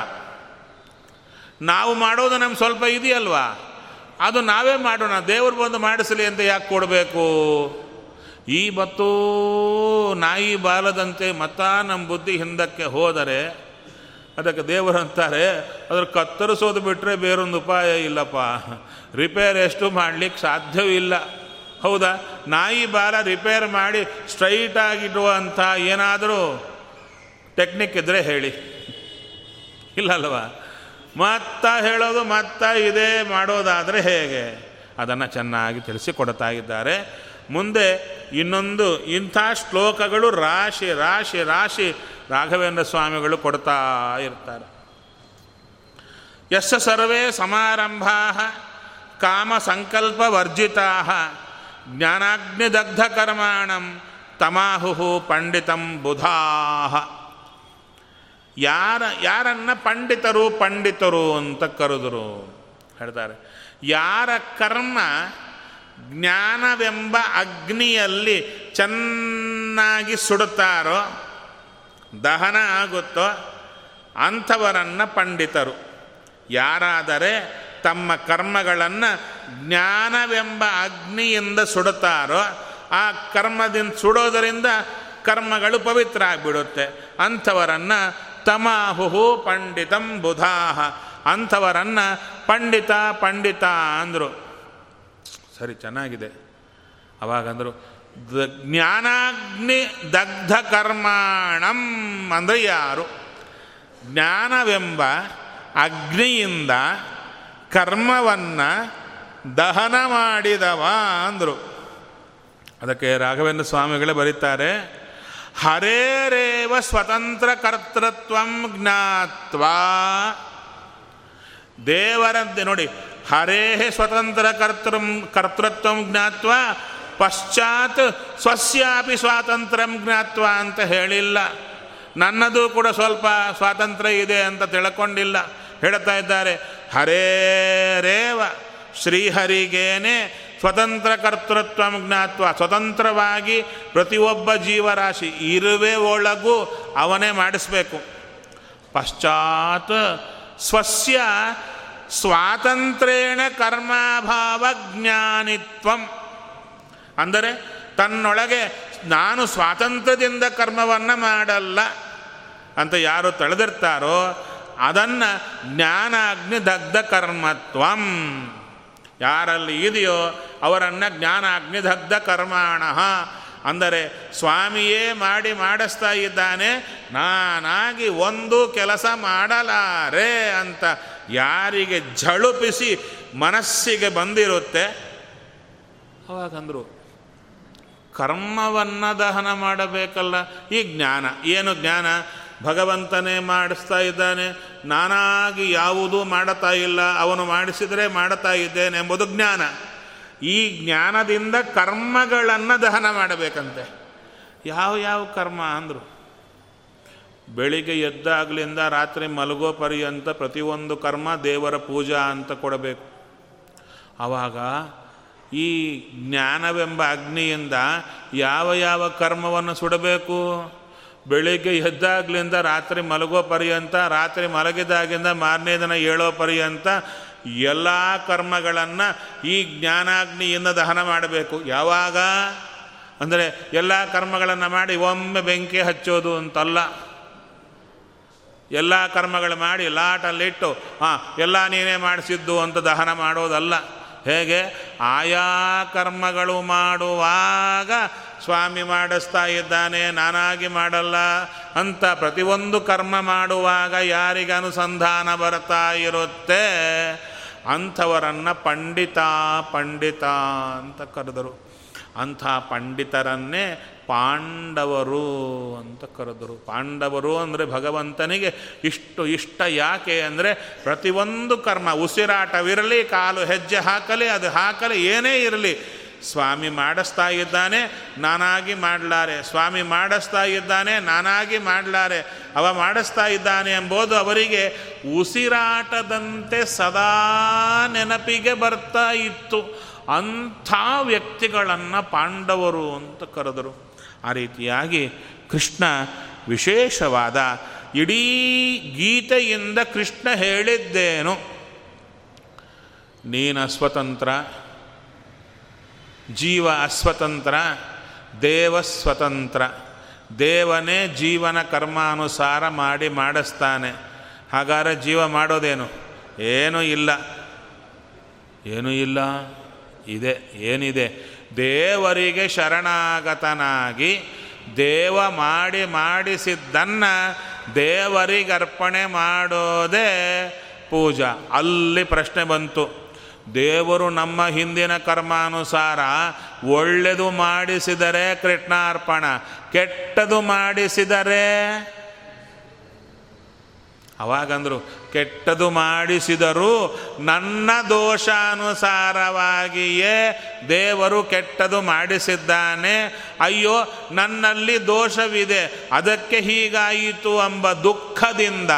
ನಾವು ಮಾಡೋದು ನಮ್ಗೆ ಸ್ವಲ್ಪ ಇದೆಯಲ್ವಾ? ಅದು ನಾವೇ ಮಾಡೋಣ, ದೇವರು ಬಂದು ಮಾಡಿಸಲಿ ಅಂತ ಯಾಕೆ ಕೊಡಬೇಕು? ಈ ಮತ್ತೂ ನಾಯಿ ಬಾಲದಂತೆ ಮತ್ತ ನಮ್ಮ ಬುದ್ಧಿ ಹಿಂದಕ್ಕೆ ಹೋದರೆ ಅದಕ್ಕೆ ದೇವರು ಅಂತಾರೆ, ಅದ್ರ ಕತ್ತರಿಸೋದು ಬಿಟ್ಟರೆ ಬೇರೊಂದು ಉಪಾಯ ಇಲ್ಲಪ್ಪ. ರಿಪೇರ್ ಎಷ್ಟು ಮಾಡಲಿಕ್ಕೆ ಸಾಧ್ಯವಿಲ್ಲ ಹೌದಾ? ನಾಯಿ ಬಾಲ ರಿಪೇರ್ ಮಾಡಿ ಸ್ಟ್ರೈಟಾಗಿಡುವಂಥ ಏನಾದರೂ ಟೆಕ್ನಿಕ್ ಇದ್ದರೆ ಹೇಳಿ. ಇಲ್ಲ ಮತ್ತ ಹೇಳೋದು ಮತ್ತ ಇದೇ ಮಾಡೋದಾದರೆ ಹೇಗೆ? ಅದನ್ನು ಚೆನ್ನಾಗಿ ತಿಳಿಸಿಕೊಡ್ತಾ ಇದ್ದಾರೆ. ಮುಂದೆ ಇನ್ನೊಂದು ಇಂಥ ಶ್ಲೋಕಗಳು ರಾಶಿ ರಾಶಿ ರಾಶಿ ರಾಘವೇಂದ್ರ ಸ್ವಾಮಿಗಳು ಕೊಡ್ತಾ ಇರ್ತಾರೆ. ಯಶ ಸರ್ವೇ ಸಮಾರಂಭಾ ಕಾಮ ಸಂಕಲ್ಪ ವರ್ಜಿತಾ ಜ್ಞಾನಾಗ್ನಿದಗ್ಧಕರ್ಮಾಣಂ ತಮಾಹು ಪಂಡಿತಂ ಬುಧಾಹ. ಯಾರ, ಯಾರನ್ನ ಪಂಡಿತರು ಪಂಡಿತರು ಅಂತ ಕರೆದರು. ಹೇಳ್ತಾರೆ. ಯಾರ ಕರ್ಮ ಜ್ಞಾನವೆಂಬ ಅಗ್ನಿಯಲ್ಲಿ ಚೆನ್ನಾಗಿ ಸುಡುತ್ತಾರೋ, ದಹನ ಆಗುತ್ತೋ, ಅಂಥವರನ್ನು ಪಂಡಿತರು. ಯಾರಾದರೆ ತಮ್ಮ ಕರ್ಮಗಳನ್ನು ಜ್ಞಾನವೆಂಬ ಅಗ್ನಿಯಿಂದ ಸುಡುತ್ತಾರೋ, ಆ ಕರ್ಮದಿಂದ ಸುಡೋದರಿಂದ ಕರ್ಮಗಳು ಪವಿತ್ರ ಆಗಿಬಿಡುತ್ತೆ ಅಂಥವರನ್ನು ತಮಾಹುಹು ಪಂಡಿತಂ ಬುಧಾಹ, ಅಂಥವರನ್ನು ಪಂಡಿತ ಪಂಡಿತ ಅಂದರು. ಸರಿ, ಚೆನ್ನಾಗಿದೆ. ಅವಾಗಂದರು, ದ ಜ್ಞಾನಾಗ್ನಿ ದಗ್ಧ ಕರ್ಮಾಣಂ ಅಂದರೆ ಯಾರು? ಜ್ಞಾನವೆಂಬ ಅಗ್ನಿಯಿಂದ ಕರ್ಮವನ್ನು ದಹನ ಮಾಡಿದವ ಅಂದರು. ಅದಕ್ಕೆ ರಾಘವೇಂದ್ರ ಸ್ವಾಮಿಗಳೇ ಬರೀತಾರೆ, ಹರೇರೇವ ಸ್ವತಂತ್ರ ಕರ್ತೃತ್ವಂ ಜ್ಞಾತ್ವ. ದೇವರಂತೆ ನೋಡಿ ಹರೇ ಸ್ವತಂತ್ರ ಕರ್ತೃ, ಕರ್ತೃತ್ವ ಜ್ಞಾತ್ವ, ಪಶ್ಚಾತ್ ಸ್ವಸ್ಯಾಪಿ ಸ್ವಾತಂತ್ರ್ಯಂ ಜ್ಞಾತ್ವ ಅಂತ ಹೇಳಿಲ್ಲ. ನನ್ನದು ಕೂಡ ಸ್ವಲ್ಪ ಸ್ವಾತಂತ್ರ್ಯ ಇದೆ ಅಂತ ತಿಳ್ಕೊಂಡಿಲ್ಲ. ಹೇಳ್ತಾ ಇದ್ದಾರೆ ಹರೇರೇವ ಶ್ರೀಹರಿಗೇನೆ ಸ್ವತಂತ್ರ ಕರ್ತೃತ್ವ ಜ್ಞಾತ್ವ, ಸ್ವತಂತ್ರವಾಗಿ ಪ್ರತಿಯೊಬ್ಬ ಜೀವರಾಶಿ ಇರುವೆ ಒಳಗೂ ಅವನೇ ಮಾಡಿಸ್ಬೇಕು. ಪಶ್ಚಾತ್ ಸ್ವಸ್ಯ ಸ್ವಾತಂತ್ರ್ಯೇಣ ಕರ್ಮಾಭಾವ ಜ್ಞಾನಿತ್ವಂ ಅಂದರೆ ತನ್ನೊಳಗೆ ನಾನು ಸ್ವಾತಂತ್ರ್ಯದಿಂದ ಕರ್ಮವನ್ನು ಮಾಡಲ್ಲ ಅಂತ ಯಾರು ತಳೆದಿರ್ತಾರೋ ಅದನ್ನು ಜ್ಞಾನಾಗ್ನಿ ದಗ್ಧ ಕರ್ಮತ್ವಂ. ಯಾರಲ್ಲಿ ಇದೆಯೋ ಅವರನ್ನು ಜ್ಞಾನಾಗ್ನಿ ದಗ್ಧ ಕರ್ಮಾಣ. ಅಂದರೆ ಸ್ವಾಮಿಯೇ ಮಾಡಿ ಮಾಡಿಸ್ತಾ ಇದ್ದಾನೆ, ನಾನಾಗಿ ಒಂದು ಕೆಲಸ ಮಾಡಲಾರೆ ಅಂತ ಯಾರಿಗೆ ಝಳುಪಿಸಿ ಮನಸ್ಸಿಗೆ ಬಂದಿರುತ್ತೆ ಅವಾಗಂದರು ಕರ್ಮವನ್ನು ದಹನ ಮಾಡಬೇಕಲ್ಲ ಈ ಜ್ಞಾನ ಏನು ಜ್ಞಾನ? ಭಗವಂತನೇ ಮಾಡಿಸ್ತಾ ಇದ್ದಾನೆ ನಾನಾಗಿ ಯಾವುದೂ ಮಾಡುತ್ತಾ ಇಲ್ಲ ಅವನು ಮಾಡಿಸಿದರೆ ಮಾಡುತ್ತಾ ಇದ್ದೇನೆ ಎಂಬುದು ಜ್ಞಾನ. ಈ ಜ್ಞಾನದಿಂದ ಕರ್ಮಗಳನ್ನು ದಹನ ಮಾಡಬೇಕಂತೆ. ಯಾವ ಯಾವ ಕರ್ಮ ಅಂದರು? ಬೆಳಿಗ್ಗೆ ಎದ್ದಾಗಲಿಂದ ರಾತ್ರಿ ಮಲಗೋ ಪರ್ಯಂತ ಪ್ರತಿಯೊಂದು ಕರ್ಮ ದೇವರ ಪೂಜಾ ಅಂತ ಕೊಡಬೇಕು. ಆವಾಗ ಈ ಜ್ಞಾನವೆಂಬ ಅಗ್ನಿಯಿಂದ ಯಾವ ಯಾವ ಕರ್ಮವನ್ನು ಸುಡಬೇಕು? ಬೆಳಿಗ್ಗೆ ಎದ್ದಾಗ್ಲಿಂದ ರಾತ್ರಿ ಮಲಗೋ ಪರ್ಯಂತ, ರಾತ್ರಿ ಮಲಗಿದಾಗಿಂದ ಮಾರನೇ ದಿನ ಏಳೋ ಪರ್ಯಂತ ಎಲ್ಲ ಕರ್ಮಗಳನ್ನು ಈ ಜ್ಞಾನಾಗ್ನಿಯಿಂದ ದಹನ ಮಾಡಬೇಕು. ಯಾವಾಗ? ಅಂದರೆ ಎಲ್ಲ ಕರ್ಮಗಳನ್ನು ಮಾಡಿ ಒಮ್ಮೆ ಬೆಂಕಿ ಹಚ್ಚೋದು ಅಂತಲ್ಲ. ಎಲ್ಲ ಕರ್ಮಗಳು ಮಾಡಿ ಲಾಟಲ್ಲಿಟ್ಟು, ಹಾಂ, ಎಲ್ಲ ನೀನೇ ಮಾಡಿಸಿದ್ದು ಅಂತ ದಹನ ಮಾಡೋದಲ್ಲ. ಹೇಗೆ? ಆಯಾ ಕರ್ಮಗಳು ಮಾಡುವಾಗ ಸ್ವಾಮಿ ಮಾಡಿಸ್ತಾ ಇದ್ದಾನೆ, ನಾನಾಗಿ ಮಾಡಲ್ಲ ಅಂತ ಪ್ರತಿಯೊಂದು ಕರ್ಮ ಮಾಡುವಾಗ ಯಾರಿಗೆ ಅನುಸಂಧಾನ ಬರ್ತಾ ಇರುತ್ತೆ? ಅಂಥವರನ್ನು ಪಂಡಿತ ಪಂಡಿತ ಅಂತ ಕರೆದರು. ಅಂಥ ಪಂಡಿತರನ್ನೇ ಪಾಂಡವರು ಅಂತ ಕರೆದರು. ಪಾಂಡವರು ಅಂದರೆ ಭಗವಂತನಿಗೆ ಇಷ್ಟು ಇಷ್ಟ ಯಾಕೆ ಅಂದರೆ ಪ್ರತಿಯೊಂದು ಕರ್ಮ, ಉಸಿರಾಟವಿರಲಿ, ಕಾಲು ಹೆಜ್ಜೆ ಹಾಕಲಿ, ಅದು ಹಾಕಲಿ, ಏನೇ ಇರಲಿ. ಸ್ವಾಮಿ ಮಾಡಿಸ್ತಾ ಇದ್ದಾನೆ, ನಾನಾಗಿ ಮಾಡಲಾರೆ. ಸ್ವಾಮಿ ಮಾಡಿಸ್ತಾ ಇದ್ದಾನೆ, ನಾನಾಗಿ ಮಾಡಲಾರೆ. ಅವ ಮಾಡಿಸ್ತಾ ಇದ್ದಾನೆ ಎಂಬುದು ಅವರಿಗೆ ಉಸಿರಾಟದಂತೆ ಸದಾ ನೆನಪಿಗೆ ಬರ್ತಾ ಇತ್ತು. ಅಂಥ ವ್ಯಕ್ತಿಗಳನ್ನು ಪಾಂಡವರು ಅಂತ ಕರೆದರು. ಆ ರೀತಿಯಾಗಿ ಕೃಷ್ಣ ವಿಶೇಷವಾದ ಇಡೀ ಗೀತೆಯಿಂದ ಕೃಷ್ಣ ಹೇಳಿದ್ದೇನು. ನೀನು ಸ್ವತಂತ್ರ, ಜೀವ ಅಸ್ವತಂತ್ರ, ದೇವ ಸ್ವತಂತ್ರ, ದೇವನೇ ಜೀವನ ಕರ್ಮಾನುಸಾರ ಮಾಡಿ ಮಾಡಿಸ್ತಾನೆ. ಹಾಗಾದ್ರೆ ಜೀವ ಮಾಡೋದೇನು? ಏನೂ ಇಲ್ಲ. ಏನೂ ಇಲ್ಲ. ಇದೆ, ಏನಿದೆ? ದೇವರಿಗೆ ಶರಣಾಗತನಾಗಿ ದೇವ ಮಾಡಿ ಮಾಡಿಸಿದ್ದನ್ನು ದೇವರಿಗೆ ಅರ್ಪಣೆ ಮಾಡೋದೇ ಪೂಜಾ. ಅಲ್ಲಿ ಪ್ರಶ್ನೆ ಬಂತು. ದೇವರು ನಮ್ಮ ಹಿಂದಿನ ಕರ್ಮಾನುಸಾರ ಒಳ್ಳೆಯದು ಮಾಡಿಸಿದರೆ ಕೃಷ್ಣಾರ್ಪಣ, ಕೆಟ್ಟದು ಮಾಡಿಸಿದರೆ? ಅವಾಗಂದ್ರು ಕೆಟ್ಟದು ಮಾಡಿಸಿದರೂ ನನ್ನ ದೋಷಾನುಸಾರವಾಗಿಯೇ ದೇವರು ಕೆಟ್ಟದು ಮಾಡಿಸಿದ್ದಾನೆ. ಅಯ್ಯೋ, ನನ್ನಲ್ಲಿ ದೋಷವಿದೆ. ಅದಕ್ಕೆ ಹೀಗಾಯಿತು ಎಂಬ ದುಃಖದಿಂದ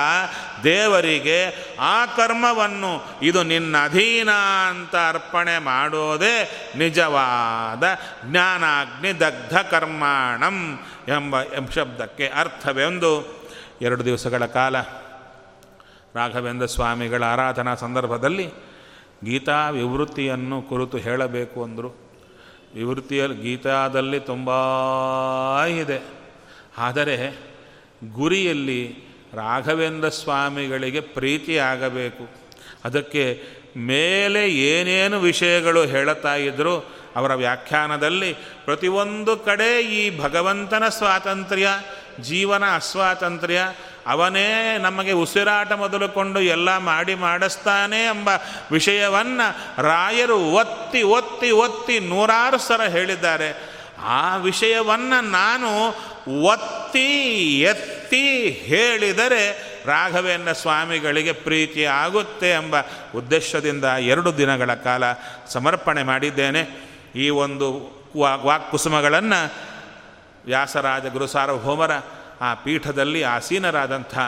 ದೇವರಿಗೆ ಆ ಕರ್ಮವನ್ನು ಇದು ನಿನ್ನ ಅಧೀನ ಅಂತ ಅರ್ಪಣೆ ಮಾಡೋದೇ ನಿಜವಾದ ಜ್ಞಾನಾಗ್ನಿ ದಗ್ಧ ಕರ್ಮಾಣಂ ಎಂಬ ಶಬ್ದಕ್ಕೆ ಅರ್ಥವೆಂದು ಎರಡು ದಿವಸಗಳ ಕಾಲ ರಾಘವೇಂದ್ರ ಸ್ವಾಮಿಗಳ ಆರಾಧನಾ ಸಂದರ್ಭದಲ್ಲಿ ಗೀತಾ ವಿವೃತ್ತಿಯನ್ನು ಕುರಿತು ಹೇಳಬೇಕು ಅಂದರು. ವಿವೃತ್ತಿಯಲ್ಲಿ ಗೀತಾದಲ್ಲಿ ತುಂಬ ಇದೆ. ಆದರೆ ಗುರಿಯಲ್ಲಿ ರಾಘವೇಂದ್ರ ಸ್ವಾಮಿಗಳಿಗೆ ಪ್ರೀತಿ ಆಗಬೇಕು. ಅದಕ್ಕೆ ಮೇಲೆ ಏನೇನು ವಿಷಯಗಳು ಹೇಳುತ್ತಾ ಇದ್ದರೂ ಅವರ ವ್ಯಾಖ್ಯಾನದಲ್ಲಿ ಪ್ರತಿಯೊಂದು ಕಡೆ ಈ ಭಗವಂತನ ಸ್ವಾತಂತ್ರ್ಯ ಜೀವನ ಅಸ್ವಾತಂತ್ರ್ಯ, ಅವನೇ ನಮಗೆ ಉಸಿರಾಟ ಮೊದಲುಕೊಂಡು ಎಲ್ಲ ಮಾಡಿ ಮಾಡಿಸ್ತಾನೆ ಎಂಬ ವಿಷಯವನ್ನು ರಾಯರು ಒತ್ತಿ ಒತ್ತಿ ಒತ್ತಿ ನೂರಾರು ಸಲ ಹೇಳಿದ್ದಾರೆ. ಆ ವಿಷಯವನ್ನು ನಾನು ಒತ್ತಿ ಎತ್ತಿ ಹೇಳಿದರೆ ರಾಘವೇಂದ್ರ ಸ್ವಾಮಿಗಳಿಗೆ ಪ್ರೀತಿ ಆಗುತ್ತೆ ಎಂಬ ಉದ್ದೇಶದಿಂದ ಎರಡು ದಿನಗಳ ಕಾಲ ಸಮರ್ಪಣೆ ಮಾಡಿದ್ದೇನೆ. ಈ ಒಂದು ವಾಕ್ಕುಸುಮಗಳನ್ನು ವ್ಯಾಸರಾಜ ಗುರು ಸಾರ್ವಭೌಮರ ಆ ಪೀಠದಲ್ಲಿ ಆಸೀನರಾದಂಥ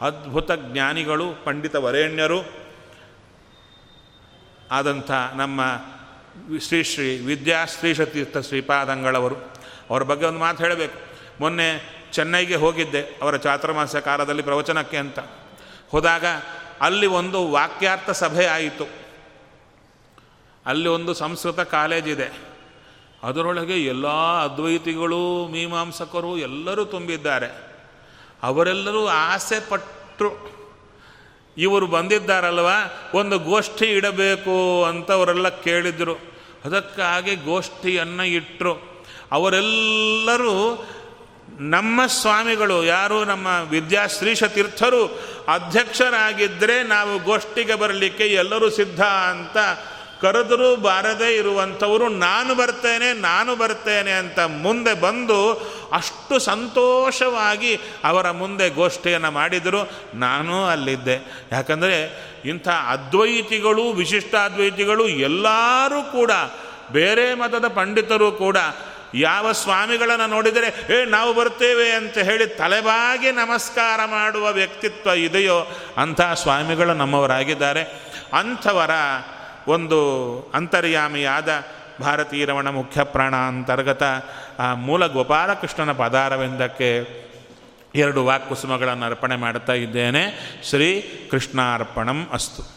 ಅದ್ಭುತ ಜ್ಞಾನಿಗಳು, ಪಂಡಿತ ವರೇಣ್ಯರು ಆದಂಥ ನಮ್ಮ ಶ್ರೀ ಶ್ರೀ ವಿದ್ಯಾಶ್ರೀಶತೀರ್ಥ ಶ್ರೀಪಾದಂಗಳವರು. ಅವರ ಬಗ್ಗೆ ಒಂದು ಮಾತು ಹೇಳಬೇಕು. ಮೊನ್ನೆ ಚೆನ್ನೈಗೆ ಹೋಗಿದ್ದೆ, ಅವರ ಚಾತುರ್ಮಾಸ ಕಾಲದಲ್ಲಿ ಪ್ರವಚನಕ್ಕೆ ಅಂತ. ಹೋದಾಗ ಅಲ್ಲಿ ಒಂದು ವಾಕ್ಯಾರ್ಥ ಸಭೆ ಆಯಿತು. ಅಲ್ಲಿ ಒಂದು ಸಂಸ್ಕೃತ ಕಾಲೇಜಿದೆ. ಅದರೊಳಗೆ ಎಲ್ಲ ಅದ್ವೈತಿಗಳು, ಮೀಮಾಂಸಕರು ಎಲ್ಲರೂ ತುಂಬಿದ್ದಾರೆ. ಅವರೆಲ್ಲರೂ ಆಸೆ ಪಟ್ಟರು ಇವರು ಬಂದಿದ್ದಾರಲ್ವ? ಒಂದು ಗೋಷ್ಠಿ ಇಡಬೇಕು ಅಂತ ಅವರೆಲ್ಲ ಕೇಳಿದರು. ಅದಕ್ಕಾಗಿ ಗೋಷ್ಠಿಯನ್ನು ಇಟ್ಟರು ಅವರೆಲ್ಲರೂ ನಮ್ಮ ಸ್ವಾಮಿಗಳು, ಯಾರು ನಮ್ಮ ವಿದ್ಯಾಶ್ರೀಷ ತೀರ್ಥರು ಅಧ್ಯಕ್ಷರಾಗಿದ್ದರೆ ನಾವು ಗೋಷ್ಠಿಗೆ ಬರಲಿಕ್ಕೆ ಎಲ್ಲರೂ ಸಿದ್ಧ ಅಂತ ಕರೆದರೂ ಬಾರದೇ ಇರುವಂಥವರು ನಾನು ಬರ್ತೇನೆ ನಾನು ಬರ್ತೇನೆ ಅಂತ ಮುಂದೆ ಬಂದು ಅಷ್ಟು ಸಂತೋಷವಾಗಿ ಅವರ ಮುಂದೆ ಗೋಷ್ಠಿಯನ್ನು ಮಾಡಿದರು. ನಾನು ಅಲ್ಲಿದ್ದೆ. ಯಾಕಂದರೆ ಇಂಥ ಅದ್ವೈತಿಗಳು, ವಿಶಿಷ್ಟಾದ್ವೈತಿಗಳು ಎಲ್ಲರೂ ಕೂಡ, ಬೇರೆ ಮತದ ಪಂಡಿತರು ಕೂಡ ಯಾವ ಸ್ವಾಮಿಗಳನ್ನು ನೋಡಿದರೆ, ಏ, ನಾವು ಬರ್ತೇವೆ ಅಂತ ಹೇಳಿ ತಲೆಬಾಗಿ ನಮಸ್ಕಾರ ಮಾಡುವ ವ್ಯಕ್ತಿತ್ವ ಇದೆಯೋ ಅಂಥ ಸ್ವಾಮಿಗಳು ನಮ್ಮವರಾಗಿದ್ದಾರೆ. ಅಂಥವರ ಒಂದು ಅಂತರ್ಯಾಮಿಯಾದ ಭಾರತೀಯ ರಮಣ ಮುಖ್ಯ ಪ್ರಾಣ ಅಂತರ್ಗತ ಆ ಮೂಲ ಗೋಪಾಲಕೃಷ್ಣನ ಪದಾರವೆಂದಕ್ಕೆ ಎರಡು ವಾಕ್ಕುಸುಮಗಳನ್ನು ಅರ್ಪಣೆ ಮಾಡ್ತಾ ಇದ್ದೇನೆ. ಶ್ರೀ ಕೃಷ್ಣಾರ್ಪಣಂ ಅಸ್ತು.